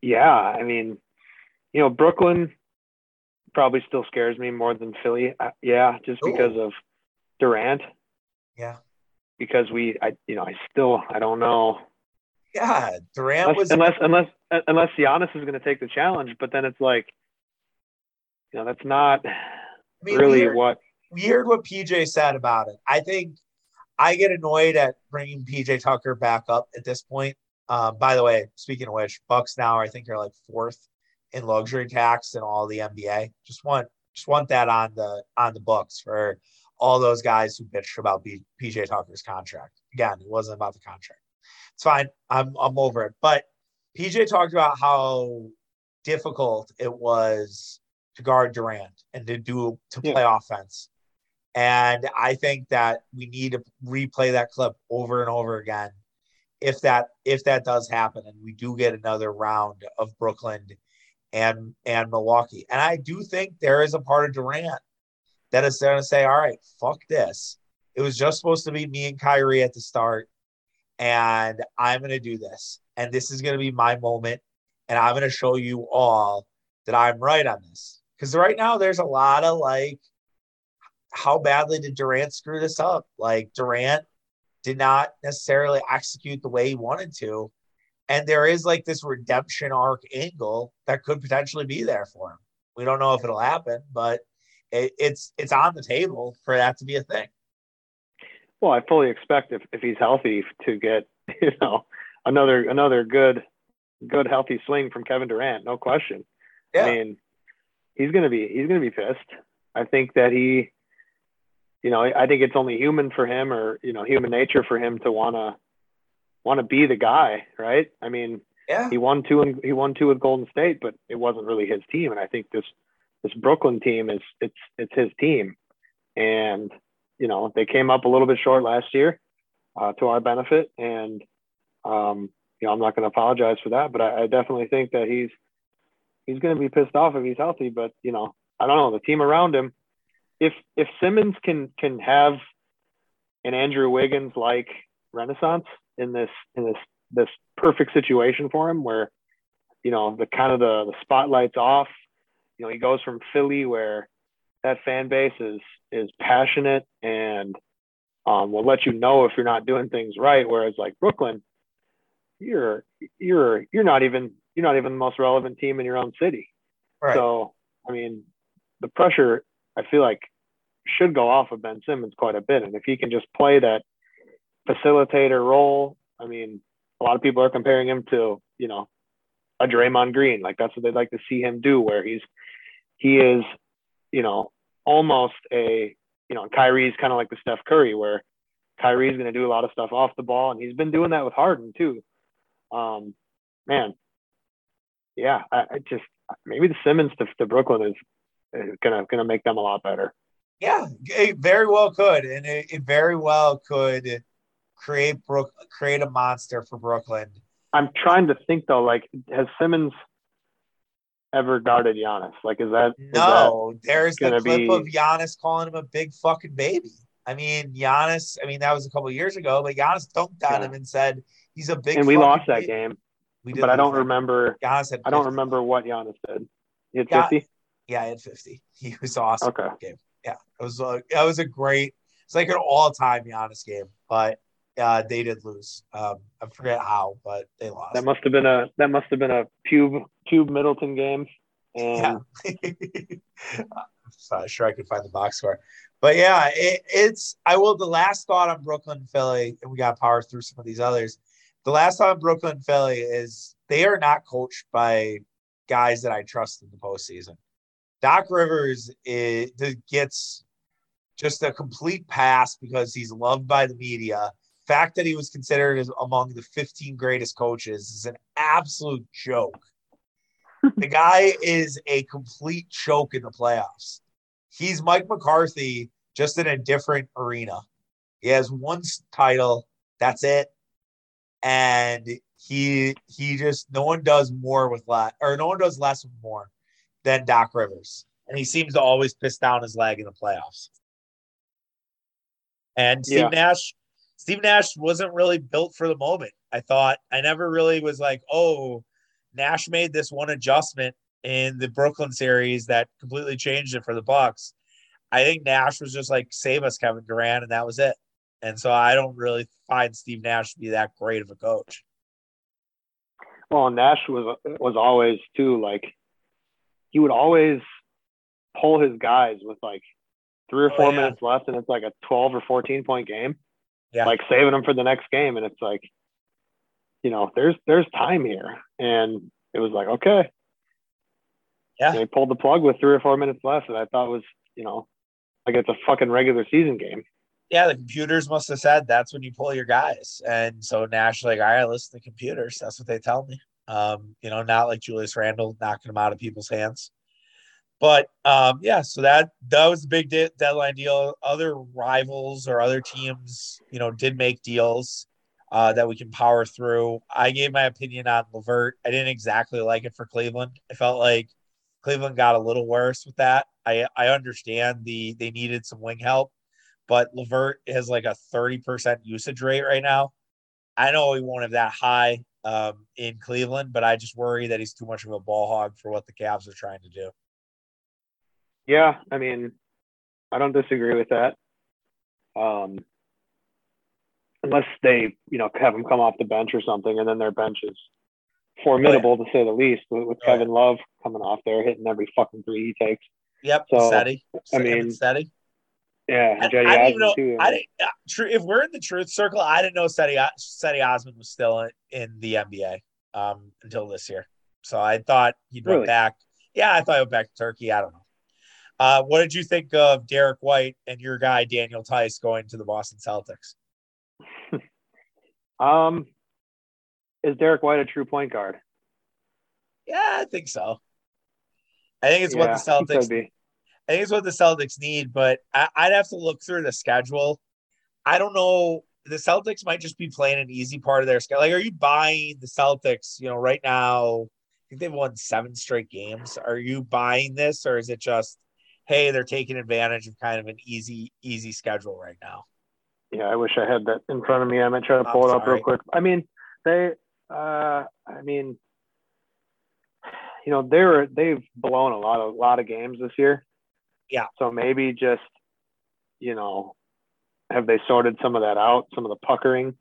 yeah, I mean, you know, Brooklyn probably still scares me more than Philly. Uh, yeah, just Ooh. because of Durant. Yeah. Because we, I, you know, I still, I don't know. Yeah, Durant unless, was unless unless unless Giannis is going to take the challenge, but then it's like, you know, that's not I mean, really weird, what. heard. what PJ said about it. I think I get annoyed at bringing PJ Tucker back up at this point. Um, by the way, speaking of which, Bucks now I think are like fourth in luxury tax in all the NBA. Just want just want that on the on the books for all those guys who bitched about B, PJ Tucker's contract. Again, it wasn't about the contract. It's fine. I'm I'm over it. But PJ talked about how difficult it was to guard Durant and to do to play yeah. offense. And I think that we need to replay that clip over and over again if that if that does happen and we do get another round of Brooklyn and and Milwaukee. And I do think there is a part of Durant that is going to say, "All right, fuck this. It was just supposed to be me and Kyrie at the start, and I'm going to do this. And this is going to be my moment, and I'm going to show you all that I'm right on this." Because right now, there's a lot of like, how badly did Durant screw this up? Like Durant did not necessarily execute the way he wanted to and there is like this redemption arc angle that could potentially be there for him. We don't know if it'll happen, but it, it's it's on the table for that to be a thing. Well, I fully expect if, if he's healthy to get you know another another good good healthy swing from Kevin Durant, no question. Yeah. I mean, he's gonna be he's gonna be pissed. I think that he, you know, I think it's only human for him or you know human nature for him to wanna want to be the guy, right? I mean, yeah, he won two and he won two with Golden State, but it wasn't really his team. And I think this this Brooklyn team is it's it's his team, and you know they came up a little bit short last year, uh, to our benefit, and um, you know I'm not going to apologize for that, but I, I definitely think that he's he's going to be pissed off if he's healthy. But you know I don't know the team around him. If if Simmons can can have an Andrew Wiggins like renaissance, in this in this this perfect situation for him where you know the kind of the, the spotlight's off you know he goes from philly where that fan base is is passionate and um, will let you know if you're not doing things right whereas like brooklyn you're you're you're not even you're not even the most relevant team in your own city right. so i mean the pressure i feel like should go off of ben simmons quite a bit and if he can just play that facilitator role. I mean, a lot of people are comparing him to, you know, a Draymond Green. Like that's what they'd like to see him do, where he's he is, you know, almost a, you know, Kyrie's kind of like the Steph Curry, where Kyrie's going to do a lot of stuff off the ball, and he's been doing that with Harden too. Um, man, yeah, I, I just maybe the Simmons to, to Brooklyn is, is gonna gonna make them a lot better. Yeah, it very well could, and it, it very well could create Brook, create a monster for Brooklyn. I'm trying to think though, like has Simmons ever guarded Giannis? Like, is that no? That there's the clip be... of Giannis calling him a big fucking baby. I mean, Giannis. I mean, that was a couple years ago, but Giannis dunked on yeah. him and said he's a big. And we lost that baby. game. We but I don't remember. Giannis had I don't remember what Giannis did. He had fifty. Yeah, he had fifty. He was awesome. Okay. Game. Yeah, it was. Uh, a, it was a great. It's like an all-time Giannis game, but uh, they did lose. Um, I forget how, but they lost. That must have been a that must have been a Cube Cube Middleton game. And... Yeah. I'm not sure I could find the box score, but yeah, it, it's. I will. The last thought on Brooklyn, Philly, and we got power through some of these others. The last thought on Brooklyn, Philly is they are not coached by guys that I trust in the postseason. Doc Rivers is, gets just a complete pass because he's loved by the media. Fact that he was considered as among the 15 greatest coaches is an absolute joke. the guy is a complete choke in the playoffs. He's Mike McCarthy, just in a different arena. He has one title. That's it. And he he just no one does more with less or no one does less with more than Doc Rivers. And he seems to always piss down his leg in the playoffs. And Steve yeah. Nash, Steve Nash wasn't really built for the moment. I thought I never really was like, oh, Nash made this one adjustment in the Brooklyn series that completely changed it for the Bucks. I think Nash was just like, save us, Kevin Durant, and that was it. And so I don't really find Steve Nash to be that great of a coach. Well, Nash was was always too like he would always pull his guys with like three or oh, four oh, yeah. minutes left, and it's like a twelve or fourteen point game. Yeah. Like saving them for the next game, and it's like, you know, there's there's time here, and it was like okay. Yeah. they pulled the plug with three or four minutes left, and I thought was you know, like it's a fucking regular season game yeah, the computers must have said that's when you pull your guys. And so Nash, like, all right, listen to computers. That's what they tell me. Um, you know, not like Julius Randle knocking them out of people's hands. But um, yeah, so that that was the big de- deadline deal. Other rivals or other teams, you know, did make deals uh, that we can power through. I gave my opinion on LeVert. I didn't exactly like it for Cleveland. I felt like Cleveland got a little worse with that. I I understand the they needed some wing help but LeVert has like a 30% usage rate right now. I know he won't have that high um, in Cleveland, but I just worry that he's too much of a ball hog for what the Cavs are trying to do. Yeah, I mean, I don't disagree with that. Um, unless they, you know, have him come off the bench or something, and then their bench is formidable oh, yeah. to say the least. With, with oh, Kevin yeah. Love coming off there, hitting every fucking three he takes. Yep, so Steady. I mean, Steady. Yeah, I, I didn't know. Too, I didn't. Uh, true. If we're in the truth circle, I didn't know Cedi Cedi Osman was still in, in the NBA um, until this year. So I thought he'd really? went back. Yeah, I thought he went back to Turkey. I don't know. Uh, what did you think of Derrick White and your guy Daniel Theis going to the Boston Celtics? um, is Derrick White a true point guard? Yeah, I think so. I think it's yeah, what the Celtics. I think it's what the Celtics need, but I, would have to look through the schedule. I don't know. The Celtics might just be playing an easy part of their schedule. Like, are you buying the Celtics? You know, right now, I think they've won seven straight games. Are you buying this, or is it just, hey, they're taking advantage of kind of an easy, easy schedule right now? Yeah, I wish I had that in front of me. I might try to pull it up real quick. I mean, they, uh, I mean, you know, they're they've blown a lot of a lot of games this year. Yeah. So maybe just, you know, have they sorted some of that out, some of the puckering,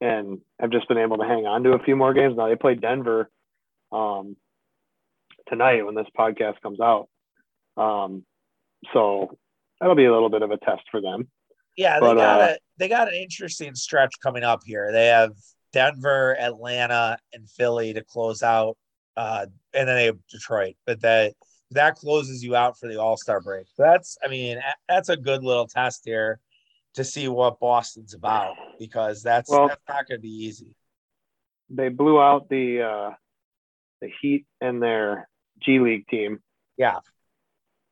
and have just been able to hang on to a few more games. Now they play Denver um, tonight when this podcast comes out. Um, so that'll be a little bit of a test for them. Yeah, they but, got uh, a they got an interesting stretch coming up here. They have Denver, Atlanta, and Philly to close out, uh, and then they have Detroit. But that that closes you out for the All Star break. That's, I mean, that's a good little test here to see what Boston's about because that's well, that's not going to be easy. They blew out the uh, the Heat and their G League team. Yeah.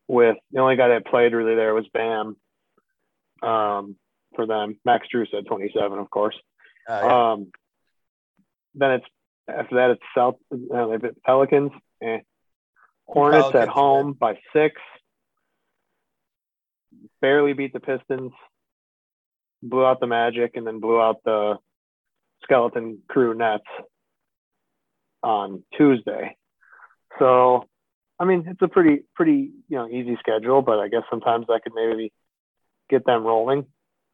With the only guy that played really there was Bam. Um, for them, Max Drew said 27, of course. Uh, yeah. Um, then it's after that it's South uh, Pelicans. Eh, Hornets Pelicans, at home by six. Barely beat the Pistons. Blew out the Magic and then blew out the Skeleton Crew Nets on Tuesday. So, I mean, it's a pretty pretty you know easy schedule, but I guess sometimes I could maybe get them rolling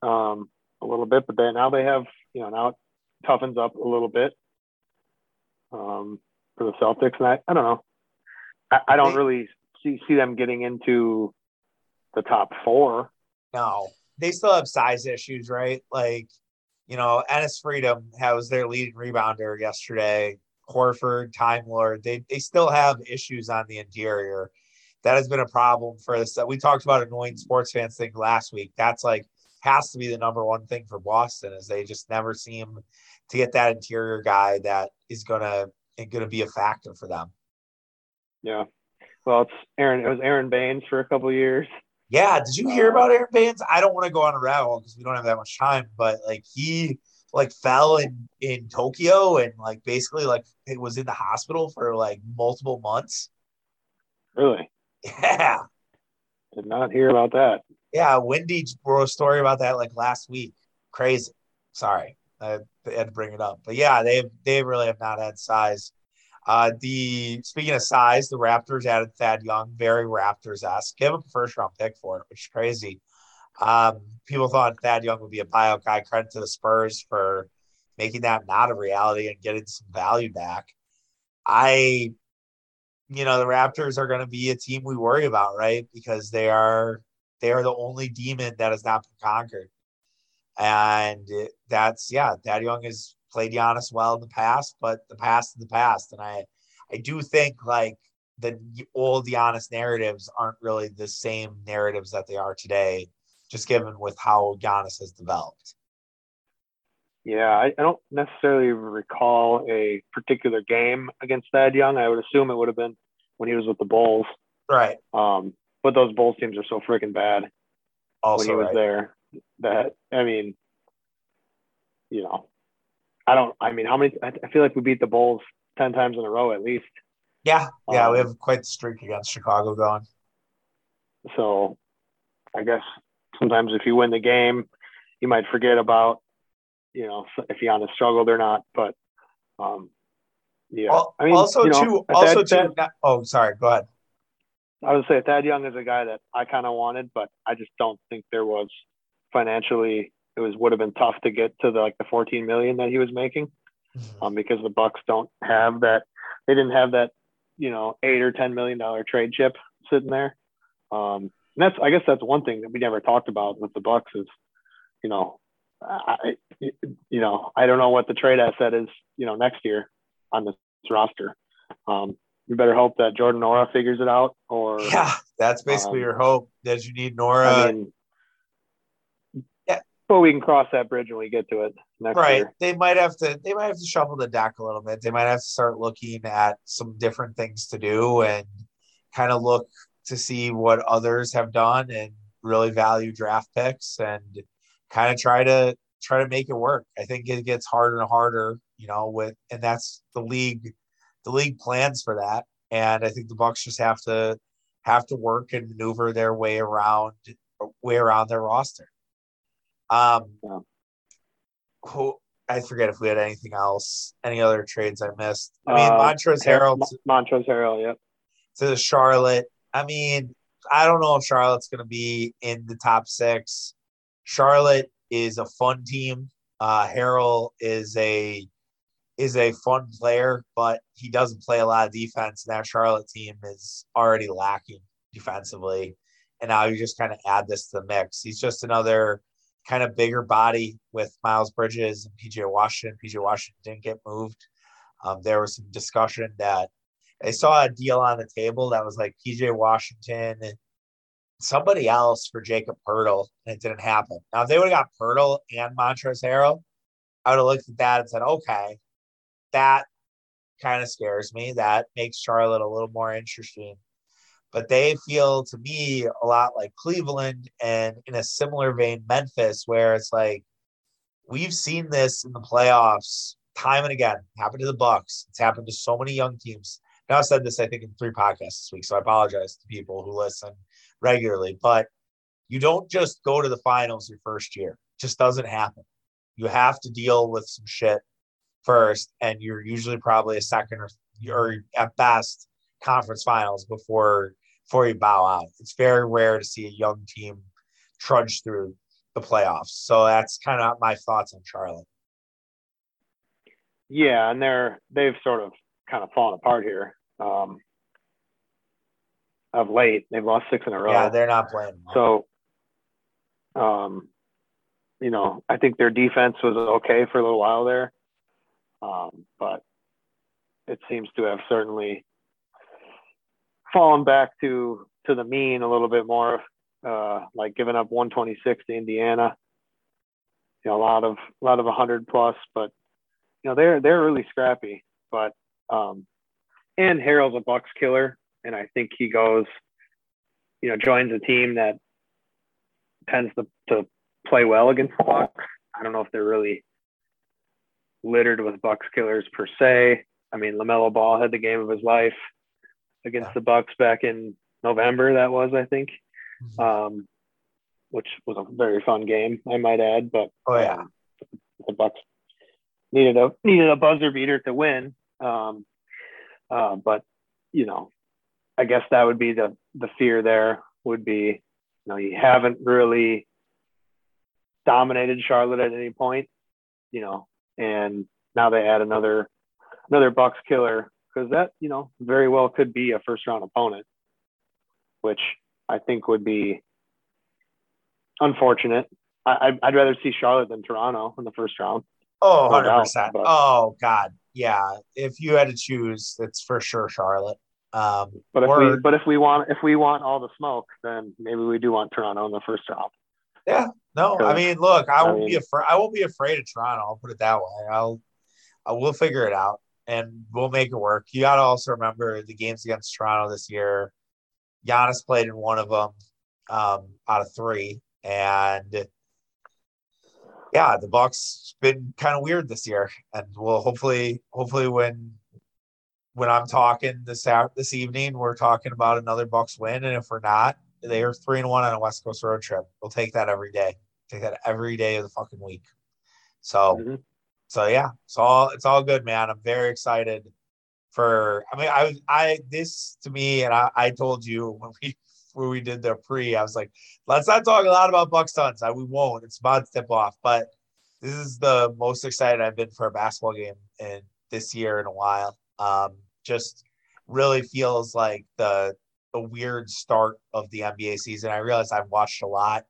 um, a little bit. But then now they have you know now it toughens up a little bit um, for the Celtics, and I, I don't know. I, I don't they, really see see them getting into the top four. No, they still have size issues, right? Like, you know, Enes Freedom was their leading rebounder yesterday. Horford, Time Lord, they they still have issues on the interior. that has been a problem for us. We talked about annoying sports fans thing last week. That's like has to be the number one thing for Boston is they just never seem to get that interior guy that is gonna gonna be a factor for them. Yeah. Well, it's Aaron. It was Aron Baynes for a couple years. Yeah. Did you hear uh, about Aron Baynes? I don't want to go on a rabbit because we don't have that much time, but like he like fell in in Tokyo and like basically like it was in the hospital for like multiple months. Really? Yeah. Did not hear about that. Yeah, Wendy wrote a story about that like last week. Crazy. Sorry, I had to bring it up, but yeah, they they really have not had size. Uh, the speaking of size, the Raptors added Thad Young, very Raptors esque. Give him a first round pick for it, which is crazy. Um, people thought Thad Young would be a buyout guy. Credit to the Spurs for making that not a reality and getting some value back. I, you know, the Raptors are going to be a team we worry about, right? Because they are they are the only demon that has not been conquered, and that's yeah. Thad Young has played Giannis well in the past, but the past is the past, and I I do think like the old Giannis narratives aren't really the same narratives that they are today just given with how Giannis has developed. Yeah, I, I don't necessarily recall a particular game against Thad Young. I would assume it would have been when he was with the Bulls. Right. Um, but those Bulls teams are so freaking bad also, when he was right. there that I mean, you know, I don't. I mean, how many? I feel like we beat the Bulls ten times in a row at least. Yeah, yeah, um, we have quite the streak against Chicago going. So, I guess sometimes if you win the game, you might forget about, you know, if Giannis struggled or not. But um, yeah, I mean, also you know, too, also too. Not, oh, sorry. Go ahead. I would say Thad Young is a guy that I kind of wanted, but I just don't think there was financially. It was would have been tough to get to the like the 14 million that he was making, mm-hmm. um, because the Bucks don't have that. They didn't have that, you know, eight or 10 million dollar trade chip sitting there. Um, and that's I guess that's one thing that we never talked about with the Bucks is, you know, I, you know, I don't know what the trade asset is, you know, next year on this roster. Um, you better hope that Jordan Nwora figures it out, or yeah, that's basically um, your hope that you need Nora. I mean, yeah, but we can cross that bridge when we get to it next right. Year. They might have to. They might have to shuffle the deck a little bit. They might have to start looking at some different things to do and kind of look to see what others have done and really value draft picks and kind of try to try to make it work. I think it gets harder and harder, you know, with and that's the league the league plans for that. And I think the Bucks just have to have to work and maneuver their way around way around their roster. Um yeah. who I forget if we had anything else, any other trades I missed. I mean, uh, Montrezl Harrell. Montrezl Harrell, yep. To the Charlotte. I mean, I don't know if Charlotte's going to be in the top six. Charlotte is a fun team. Uh, Harrell is a is a fun player, but he doesn't play a lot of defense. That Charlotte team is already lacking defensively. And now you just kind of add this to the mix. He's just another kind of bigger body with Miles Bridges and PJ Washington. PJ Washington didn't get moved. Um, there was some discussion that I saw a deal on the table that was like PJ Washington, and somebody else for Jakob Poeltl, and it didn't happen. Now, if they would have got Poeltl and Montrezl Harrell, I would have looked at that and said, okay, that kind of scares me. That makes Charlotte a little more interesting. But they feel to me a lot like Cleveland and in a similar vein, Memphis, where it's like we've seen this in the playoffs time and again. Happened to the Bucks. It's happened to so many young teams. Now I said this, I think, in three podcasts this week, so I apologize to people who listen regularly. But you don't just go to the finals your first year; it just doesn't happen. You have to deal with some shit first, and you're usually probably a second or, or at best conference finals before before you bow out. It's very rare to see a young team trudge through the playoffs. So that's kind of my thoughts on Charlotte. Yeah, and they're they've sort of kind of fallen apart here um, of late. They've lost six in a row. Yeah, they're not playing. Well. So, um, you know, I think their defense was okay for a little while there, um, but it seems to have certainly fallen back to to the mean a little bit more, uh, like giving up 126 to Indiana. You know, a lot of a lot of 100 plus, but you know they're they're really scrappy. But um, and Harrell's a Bucks killer, and I think he goes, you know, joins a team that tends to, to play well against the Bucks. I don't know if they're really littered with Bucks killers per se. I mean, LaMelo Ball had the game of his life against the Bucks back in November. That was, I think, mm-hmm. um, which was a very fun game, I might add. But oh yeah, um, the Bucks needed a needed a buzzer beater to win. Um, uh, but you know, I guess that would be the the fear. There would be, you know, you haven't really dominated Charlotte at any point, you know, and now they add another another Bucks killer because that you know very well could be a first round opponent, which I think would be unfortunate. I, would rather see Charlotte than Toronto in the first round. Oh, 100%. oh, God. Yeah. If you had to choose, it's for sure Charlotte. Um, but if or, we but if we want if we want all the smoke, then maybe we do want Toronto in the first round. Yeah. No, I mean, look, I, I won't mean, be afraid. I won't be afraid of Toronto. I'll put it that way. I'll, I will figure it out and we'll make it work. You got to also remember the games against Toronto this year. Giannis played in one of them um, out of three, and yeah, the Bucks been kind of weird this year, and we'll hopefully, hopefully when when I'm talking this out this evening, we're talking about another Bucks win, and if we're not, they are three and one on a West Coast road trip. We'll take that every day. Take that every day of the fucking week. So mm-hmm so yeah, it's all it's all good, man. I'm very excited for. I mean, I was I this to me, and I, I told you when we when we did the pre, I was like, let's not talk a lot about Bucks Suns. I we won't. It's about to tip off, but this is the most excited I've been for a basketball game in this year in a while. Um, just really feels like the the weird start of the NBA season. I realize I've watched a lot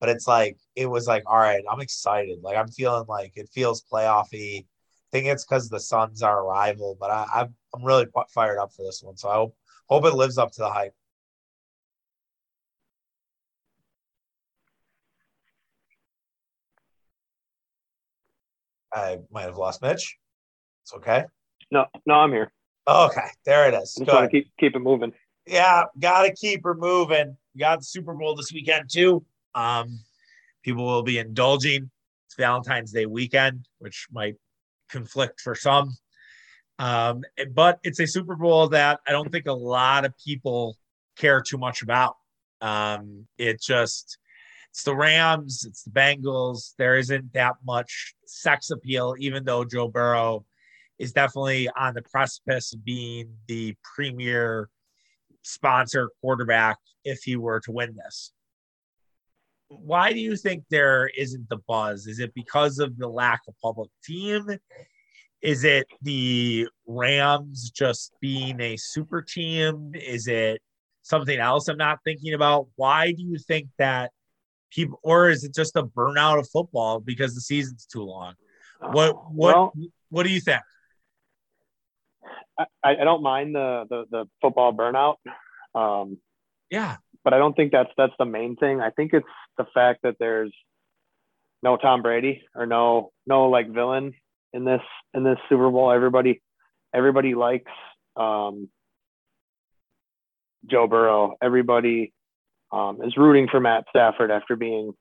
but it's like it was like all right i'm excited like i'm feeling like it feels playoffy i think it's because the suns are a rival but I, i'm i'm really fired up for this one so i hope hope it lives up to the hype i might have lost mitch. It's okay. No no i'm here. Okay there it is. Want to keep keep it moving. Yeah gotta keep her moving. We got the super bowl this weekend too. Um, people will be indulging. It's Valentine's Day weekend, which might conflict for some. Um, but it's a Super Bowl that I don't think a lot of people care too much about. Um, it just it's the Rams, it's the Bengals. There isn't that much sex appeal, even though Joe Burrow is definitely on the precipice of being the premier sponsor quarterback if he were to win this why do you think there isn't the buzz? Is it because of the lack of public team? Is it the Rams just being a super team? Is it something else I'm not thinking about? Why do you think that people, or is it just a burnout of football because the season's too long? What what well, what do you think? I, I don't mind the, the the football burnout. Um, yeah, but I don't think that's that's the main thing. I think it's the fact that there's no Tom Brady or no no like villain in this in this Super Bowl. Everybody everybody likes um, Joe Burrow. Everybody um, is rooting for Matt Stafford after being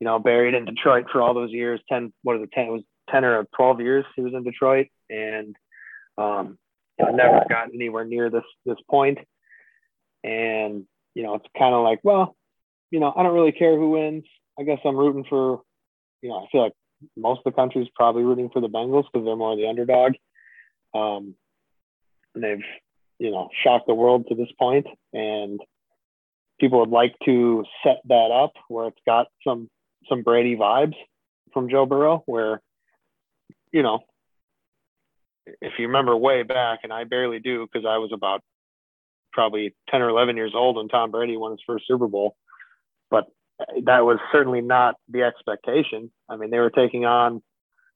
you know buried in Detroit for all those years. Ten what is it? Ten it was ten or twelve years he was in Detroit and um, never got anywhere near this this point. And you know, it's kind of like, well, you know, I don't really care who wins. I guess I'm rooting for, you know, I feel like most of the country is probably rooting for the Bengals because they're more the underdog. Um, and they've, you know, shocked the world to this point, and people would like to set that up where it's got some some Brady vibes from Joe Burrow, where, you know, if you remember way back, and I barely do because I was about probably 10 or 11 years old when Tom Brady won his first Super Bowl. But that was certainly not the expectation. I mean, they were taking on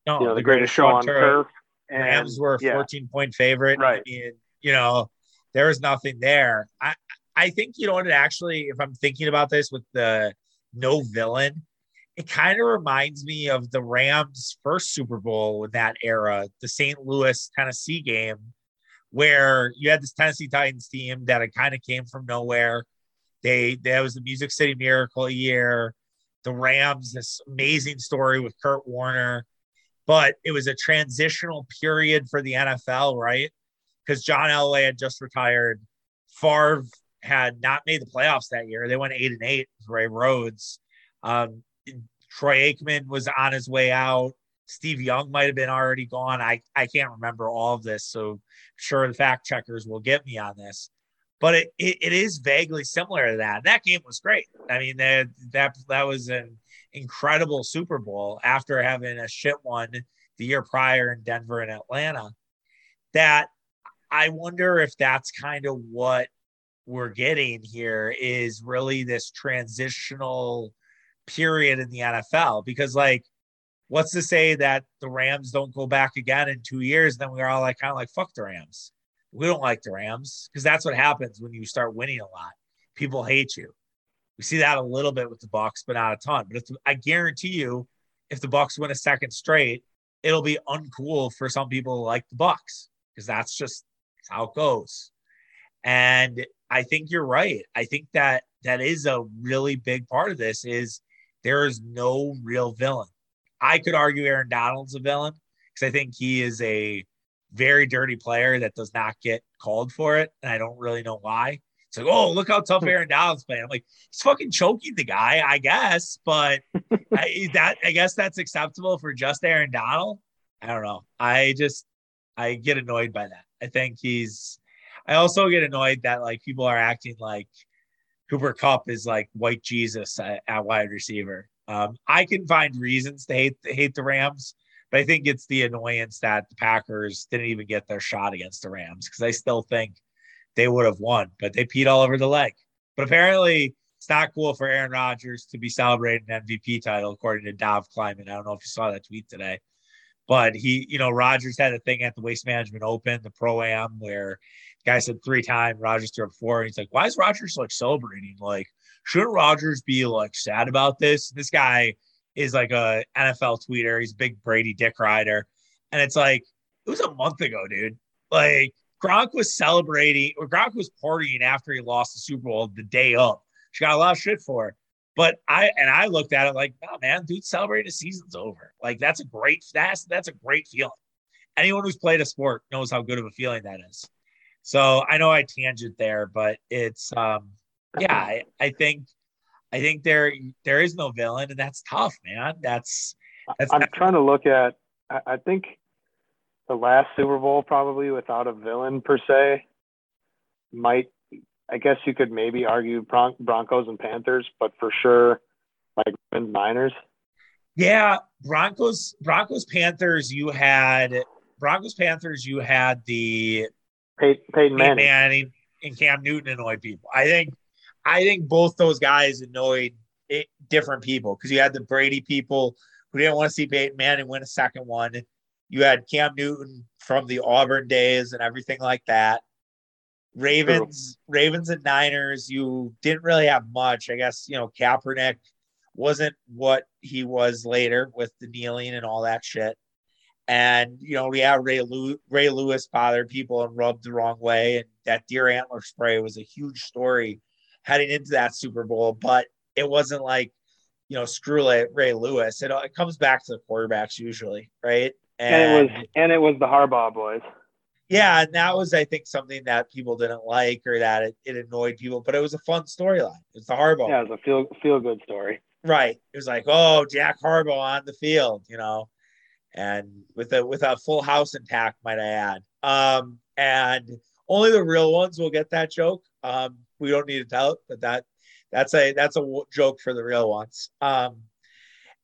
no, you know, the, the greatest, greatest show on turf. And, Rams were a 14 point favorite. Right. I mean, you know, there was nothing there. I I think you know what it actually, if I'm thinking about this with the no villain, it kind of reminds me of the Rams' first Super Bowl in that era, the St. Louis Tennessee game, where you had this Tennessee Titans team that it kind of came from nowhere. They that was the Music City Miracle year. The Rams, this amazing story with Kurt Warner, but it was a transitional period for the NFL, right? Because John Elway had just retired. Favre had not made the playoffs that year. They went eight and eight. Ray Rhodes. Um, Troy Aikman was on his way out. Steve Young might have been already gone. I, I can't remember all of this. So sure the fact checkers will get me on this. But it, it, it is vaguely similar to that. That game was great. I mean, that that that was an incredible Super Bowl after having a shit one the year prior in Denver and Atlanta. That I wonder if that's kind of what we're getting here is really this transitional period in the NFL because like what's to say that the Rams don't go back again in two years? Then we're all like kind of like fuck the Rams. We don't like the Rams because that's what happens when you start winning a lot. People hate you. We see that a little bit with the Bucs, but not a ton. But I guarantee you, if the Bucs win a second straight, it'll be uncool for some people to like the Bucs because that's just how it goes. And I think you're right. I think that that is a really big part of this is there is no real villain. I could argue Aaron Donald's a villain because I think he is a very dirty player that does not get called for it. And I don't really know why. It's like, oh, look how tough hmm. Aaron Donald's playing. I'm like, he's fucking choking the guy, I guess. But I, that I guess that's acceptable for just Aaron Donald. I don't know. I just I get annoyed by that. I think he's I also get annoyed that like people are acting like Cooper Kupp is like white Jesus at, at wide receiver. Um, I can find reasons to hate hate the Rams, but I think it's the annoyance that the Packers didn't even get their shot against the Rams because I still think they would have won, but they peed all over the leg. But apparently, it's not cool for Aaron Rodgers to be celebrating an MVP title, according to Dov Kleiman. I don't know if you saw that tweet today, but he, you know, Rodgers had a thing at the Waste Management Open, the Pro Am, where guy said three times, Rodgers threw up four. He's like, why is Rodgers like celebrating? Like, shouldn't Rodgers be like sad about this? This guy is like a NFL tweeter. He's a big Brady dick rider. And it's like, it was a month ago, dude. Like, Gronk was celebrating, or Gronk was partying after he lost the Super Bowl the day up. She got a lot of shit for it. But I and I looked at it like, oh man, dude, celebrating the season's over. Like that's a great that's that's a great feeling. Anyone who's played a sport knows how good of a feeling that is. So I know I tangent there, but it's um yeah, I, I think I think there there is no villain, and that's tough, man. That's that's. I'm trying to look at. I, I think the last Super Bowl probably without a villain per se might. I guess you could maybe argue Bron- Broncos and Panthers, but for sure, like Niners. Yeah, Broncos, Broncos, Panthers. You had Broncos, Panthers. You had the Pey- Peyton Manning. Manning and Cam Newton annoyed people. I think I think both those guys annoyed it, different people because you had the Brady people who didn't want to see Peyton Manning win a second one. You had Cam Newton from the Auburn days and everything like that. Ravens, True. Ravens and Niners, you didn't really have much. I guess, you know, Kaepernick wasn't what he was later with the kneeling and all that shit. And you know, we had Ray Lew- Ray Lewis bothered people and rubbed the wrong way, and that deer antler spray was a huge story heading into that Super Bowl. But it wasn't like you know, screw it, Ray Lewis. It, it comes back to the quarterbacks usually, right? And, and it was and it was the Harbaugh boys. Yeah, and that was I think something that people didn't like or that it, it annoyed people, but it was a fun storyline. It's the Harbaugh. Yeah, it was a feel feel good story. Right. It was like, oh, Jack Harbaugh on the field, you know and with a with a full house intact, might I add. Um, and only the real ones will get that joke. Um, we don't need to tell it, but that that's a that's a joke for the real ones. Um,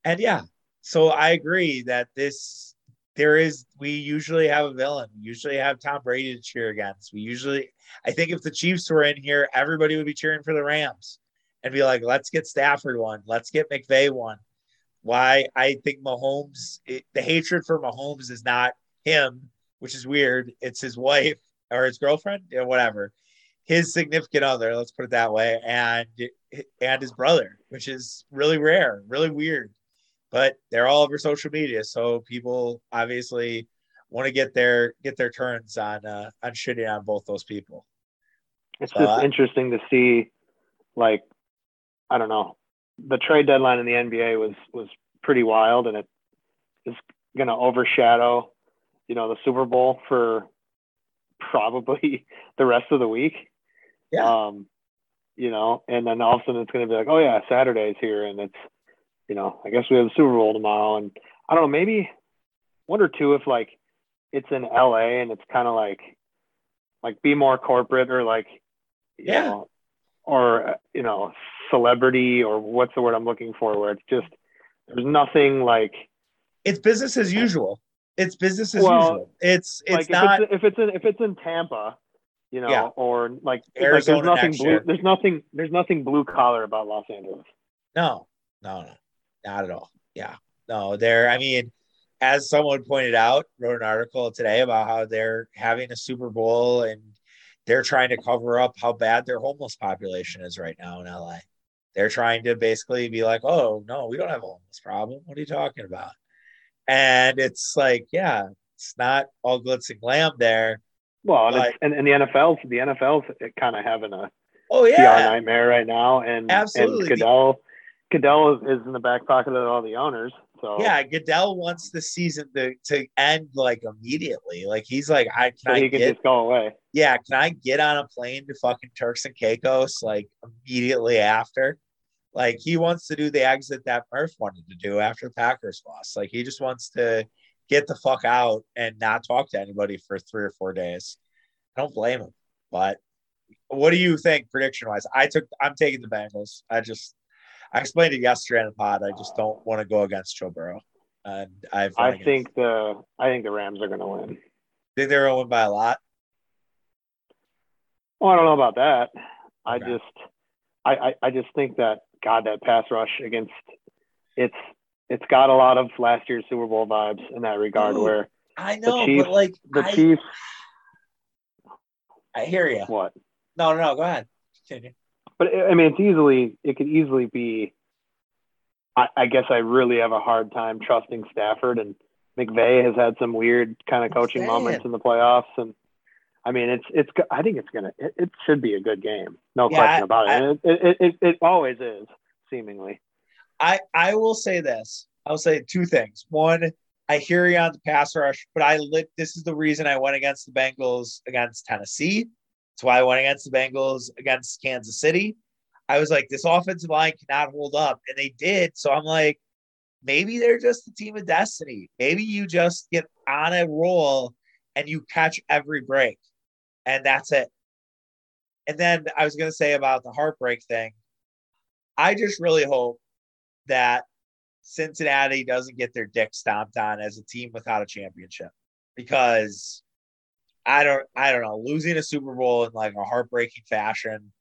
and yeah, so I agree that this there is we usually have a villain. We usually have Tom Brady to cheer against. We usually I think if the Chiefs were in here, everybody would be cheering for the Rams and be like, let's get Stafford one, let's get McVay one why I think Mahomes, it, the hatred for Mahomes is not him, which is weird. It's his wife. or his girlfriend, you know, whatever, his significant other, let's put it that way, and and his brother, which is really rare, really weird. But they're all over social media, so people obviously want to get their get their turns on uh, on shitting on both those people. It's just uh, interesting to see, like, I don't know, the trade deadline in the NBA was was pretty wild, and it is going to overshadow, you know, the Super Bowl for probably the rest of the week. Yeah. Um, you know, and then all of a sudden it's going to be like, oh yeah, Saturday's here, and it's, you know, I guess we have the Super Bowl tomorrow, and I don't know, maybe one or two if like it's in LA and it's kind of like, like be more corporate or like, yeah, know, or you know, celebrity or what's the word I'm looking for, where it's just there's nothing like. It's business as usual. It's business as well, usual. It's it's like not if it's, if it's in if it's in Tampa, you know, yeah. or like, Arizona like there's nothing blue. Year. There's nothing. There's nothing blue collar about Los Angeles. No, no, no, not at all. Yeah, no. There. I mean, as someone pointed out, wrote an article today about how they're having a Super Bowl and they're trying to cover up how bad their homeless population is right now in LA. They're trying to basically be like, "Oh no, we don't have a homeless problem. What are you talking about?" And it's like, yeah, it's not all glitz and glam there well, and, and, and the NFL's the NFL's kind of having a oh yeah PR nightmare right now, and absolutely and Goodell Goodell is, is in the back pocket of all the owners. So yeah, Goodell wants the season to, to end like immediately. Like he's like, I can so I he can get, just go away. Yeah, can I get on a plane to fucking Turks and Caicos like immediately after? Like he wants to do the exit that Murph wanted to do after the Packers lost. Like he just wants to get the fuck out and not talk to anybody for three or four days. I don't blame him. But what do you think prediction wise? I took I'm taking the Bengals. I just I explained it yesterday in the pod. I just don't want to go against Joe Burrow. And I've I think the I think the Rams are gonna win. Think they're gonna win by a lot? Well, I don't know about that. Okay. I just I, I, I just think that God that pass rush against it's it's got a lot of last year's Super Bowl vibes in that regard. Where I know, Chiefs, but like the I, Chiefs. I hear you. What? No, no, no. Go ahead. Continue. But I mean, it's easily. It could easily be. I, I guess I really have a hard time trusting Stafford, and McVay has had some weird kind of coaching moments in the playoffs, and I mean, it's it's. I think it's gonna. It, it should be a good game, no yeah, question about I, it. It, it, it. It always is, seemingly. I I will say this. I'll say two things. One, I hear you on the pass rush, but I lit. This is the reason I went against the Bengals against Tennessee. That's why I went against the Bengals against Kansas City. I was like, this offensive line cannot hold up, and they did. So I'm like, maybe they're just the team of destiny. Maybe you just get on a roll and you catch every break, and that's it. And then I was gonna say about the heartbreak thing. I just really hope that Cincinnati doesn't get their dick stomped on as a team without a championship because I don't I don't know losing a Super Bowl in like a heartbreaking fashion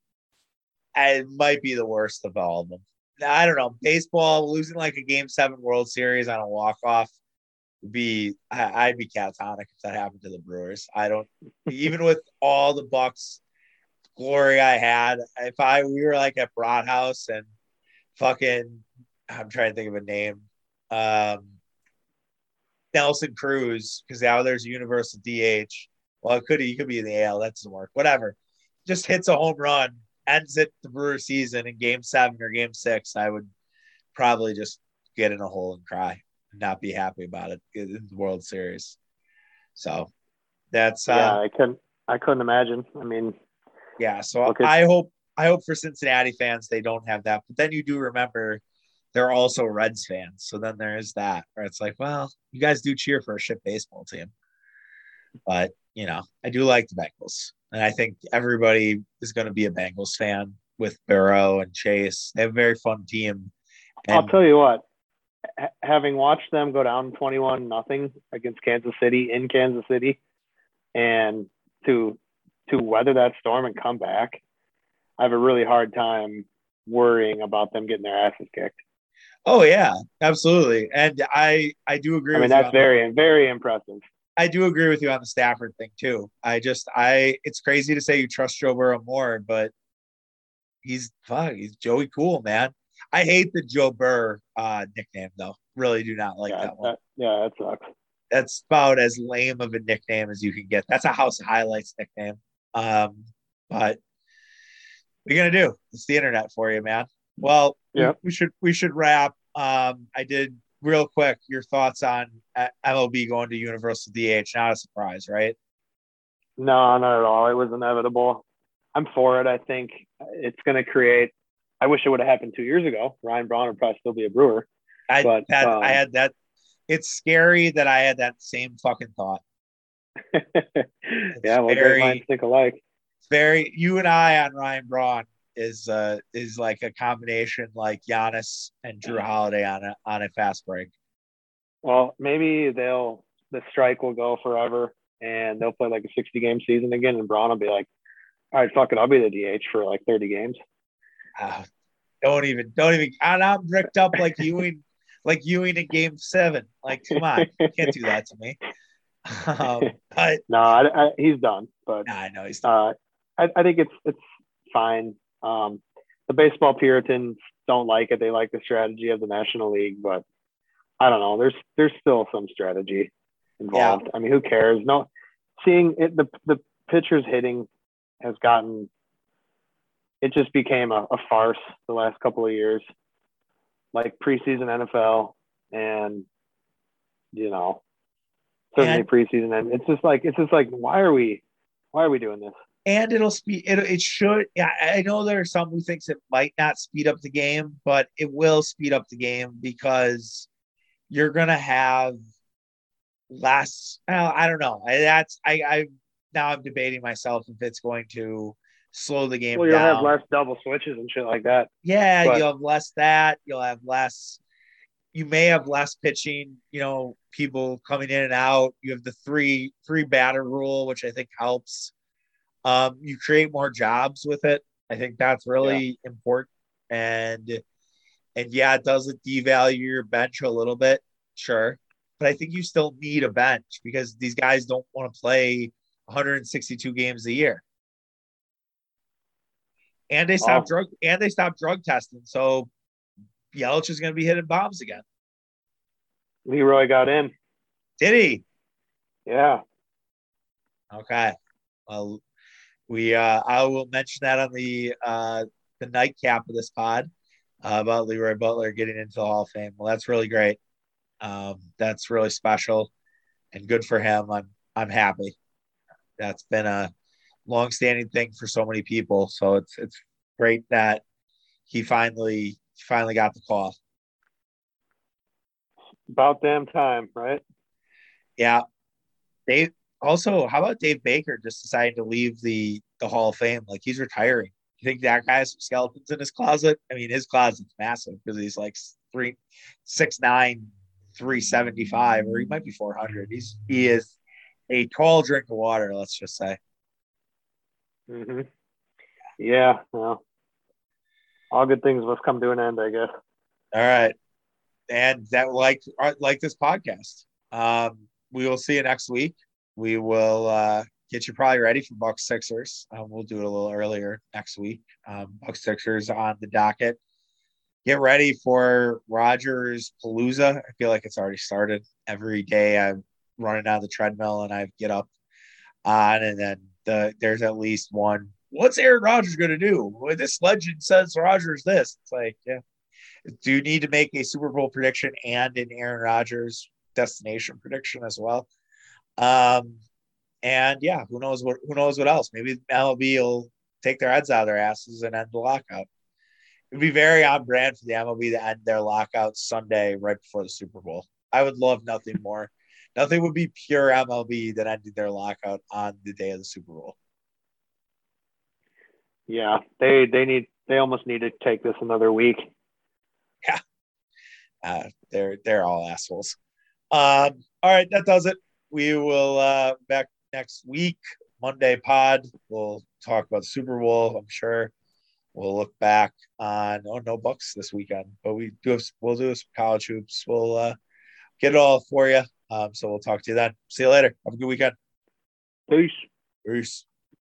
it might be the worst of all of them. I don't know baseball losing like a Game Seven World Series on a walk off be I, I'd be catatonic if that happened to the Brewers. I don't even with all the Bucks glory I had if I we were like at Broadhouse and fucking I'm trying to think of a name. Um, Nelson Cruz, because now there's a universal DH. Well, it could he could be in the AL. That doesn't work. Whatever. Just hits a home run, ends it the Brewer season in Game Seven or Game Six. I would probably just get in a hole and cry, not be happy about it in the World Series. So that's uh, yeah. I couldn't. I couldn't imagine. I mean, yeah. So I hope I hope for Cincinnati fans they don't have that. But then you do remember they're also Reds fans. So then there is that where it's like, well, you guys do cheer for a shit baseball team. But, you know, I do like the Bengals. And I think everybody is going to be a Bengals fan with Burrow and Chase. They have a very fun team. And I'll tell you what, having watched them go down 21 nothing against Kansas City in Kansas City and to to weather that storm and come back, I have a really hard time worrying about them getting their asses kicked. Oh yeah, absolutely, and I I do agree. I mean, that's very that. very impressive. I do agree with you on the Stafford thing too. I just I it's crazy to say you trust Joe Burrow more, but he's fuck, he's Joey Cool, man. I hate the Joe Burr uh, nickname though. Really do not like yeah, that one. That, yeah, that sucks. That's about as lame of a nickname as you can get. That's a House Highlights nickname. Um, but what are you gonna do? It's the internet for you, man. Well, yeah, we, we should we should wrap. Um, I did real quick. Your thoughts on uh, MLB going to Universal DH? Not a surprise, right? No, not at all. It was inevitable. I'm for it. I think it's going to create. I wish it would have happened two years ago. Ryan Braun would probably still be a Brewer. I But, that, um, I had that. It's scary that I had that same fucking thought. yeah, well, very- minds think alike. Very you and I on Ryan Braun is uh is like a combination like Giannis and Jrue Holiday on a on a fast break. Well, maybe they'll the strike will go forever, and they'll play like a 60 game season again, and Braun will be like, "All right, fuck it, I'll be the DH for like 30 games." Ah, don't even don't even and I'm bricked up like Ewing like Ewing in game seven. Like, come on, you can't do that to me. Um, but No, I, I, he's done, but nah, I know he's uh, I, I think it's it's fine. Um, the baseball Puritans don't like it; they like the strategy of the National League, but I don't know. There's there's still some strategy involved. I mean, who cares? No, seeing it, the the pitchers hitting has gotten. It just became a, a farce the last couple of years, like preseason NFL, and you know, certainly And- preseason, and it's just like it's just like why are we, why are we doing this? and it'll speed it, it should yeah, I I know there are some who thinks it might not speed up the game, but it will speed up the game because you're gonna have less well, I don't know. That's I I now I'm debating myself if it's going to slow the game Well, you'll down. have less double switches and shit like that. Yeah, But- you'll have less that. You'll have less. You may have less pitching. You know, people coming in and out. You have the three three batter rule, which I think helps. Um, you create more jobs with it. I think that's really important. And and yeah, it does devalue your bench a little bit, sure. But I think you still need a bench because these guys don't want to play 162 games a year. And they stopped Wow. drug and they stopped drug testing. So Yelich is going to be hitting bombs again. LeRoy got in. Did he? Yeah. Okay. Well, we uh, I will mention that on the uh, the nightcap of this pod uh, about LeRoy Butler getting into the Hall of Fame. Well, that's really great. Um, that's really special and good for him. I'm I'm happy. That's been a long-standing thing for so many people. So it's it's great that he finally finally got the call. About damn time, right? Yeah. Dave also, how about Dave Baker just deciding to leave the the Hall of Fame? Like he's retiring. You think that guy has some skeletons in his closet? I mean, his closet's massive because he's like three six nine, three seventy five, or he might be four hundred. He's he is a tall drink of water, let's just say. Hmm Yeah. Well, all good things must come to an end, I guess. All right. And that like like this podcast. Um, we will see you next week. We will uh, get you probably ready for Bucks Sixers. Um, we'll do it a little earlier next week. Um, Sixers on the docket. Get ready for Rodgers Palooza. I feel like it's already started. Every day I'm running down the treadmill and I get up on, and then the there's at least one. What's Aaron Rodgers going to do? Well, this legend says Rodgers this. It's like, yeah. Do you need to make a Super Bowl prediction and an Aaron Rodgers destination prediction as well? Um, and yeah, who knows what who knows what else? Maybe MLB will take their heads out of their asses and end the lockout. It'd be very on brand for the MLB to end their lockout Sunday right before the Super Bowl. I would love nothing more. Nothing would be pure MLB than ending their lockout on the day of the Super Bowl. Yeah. They they need they almost need to take this another week. Yeah, uh, they're they're all assholes. Um, all right, that does it. We will uh back next week, Monday pod. We'll talk about the Super Bowl, I'm sure. We'll look back on oh no bucks this weekend, but we do have we'll do some college hoops. We'll uh get it all for you. Um, so we'll talk to you then. See you later. Have a good weekend. Peace. Peace.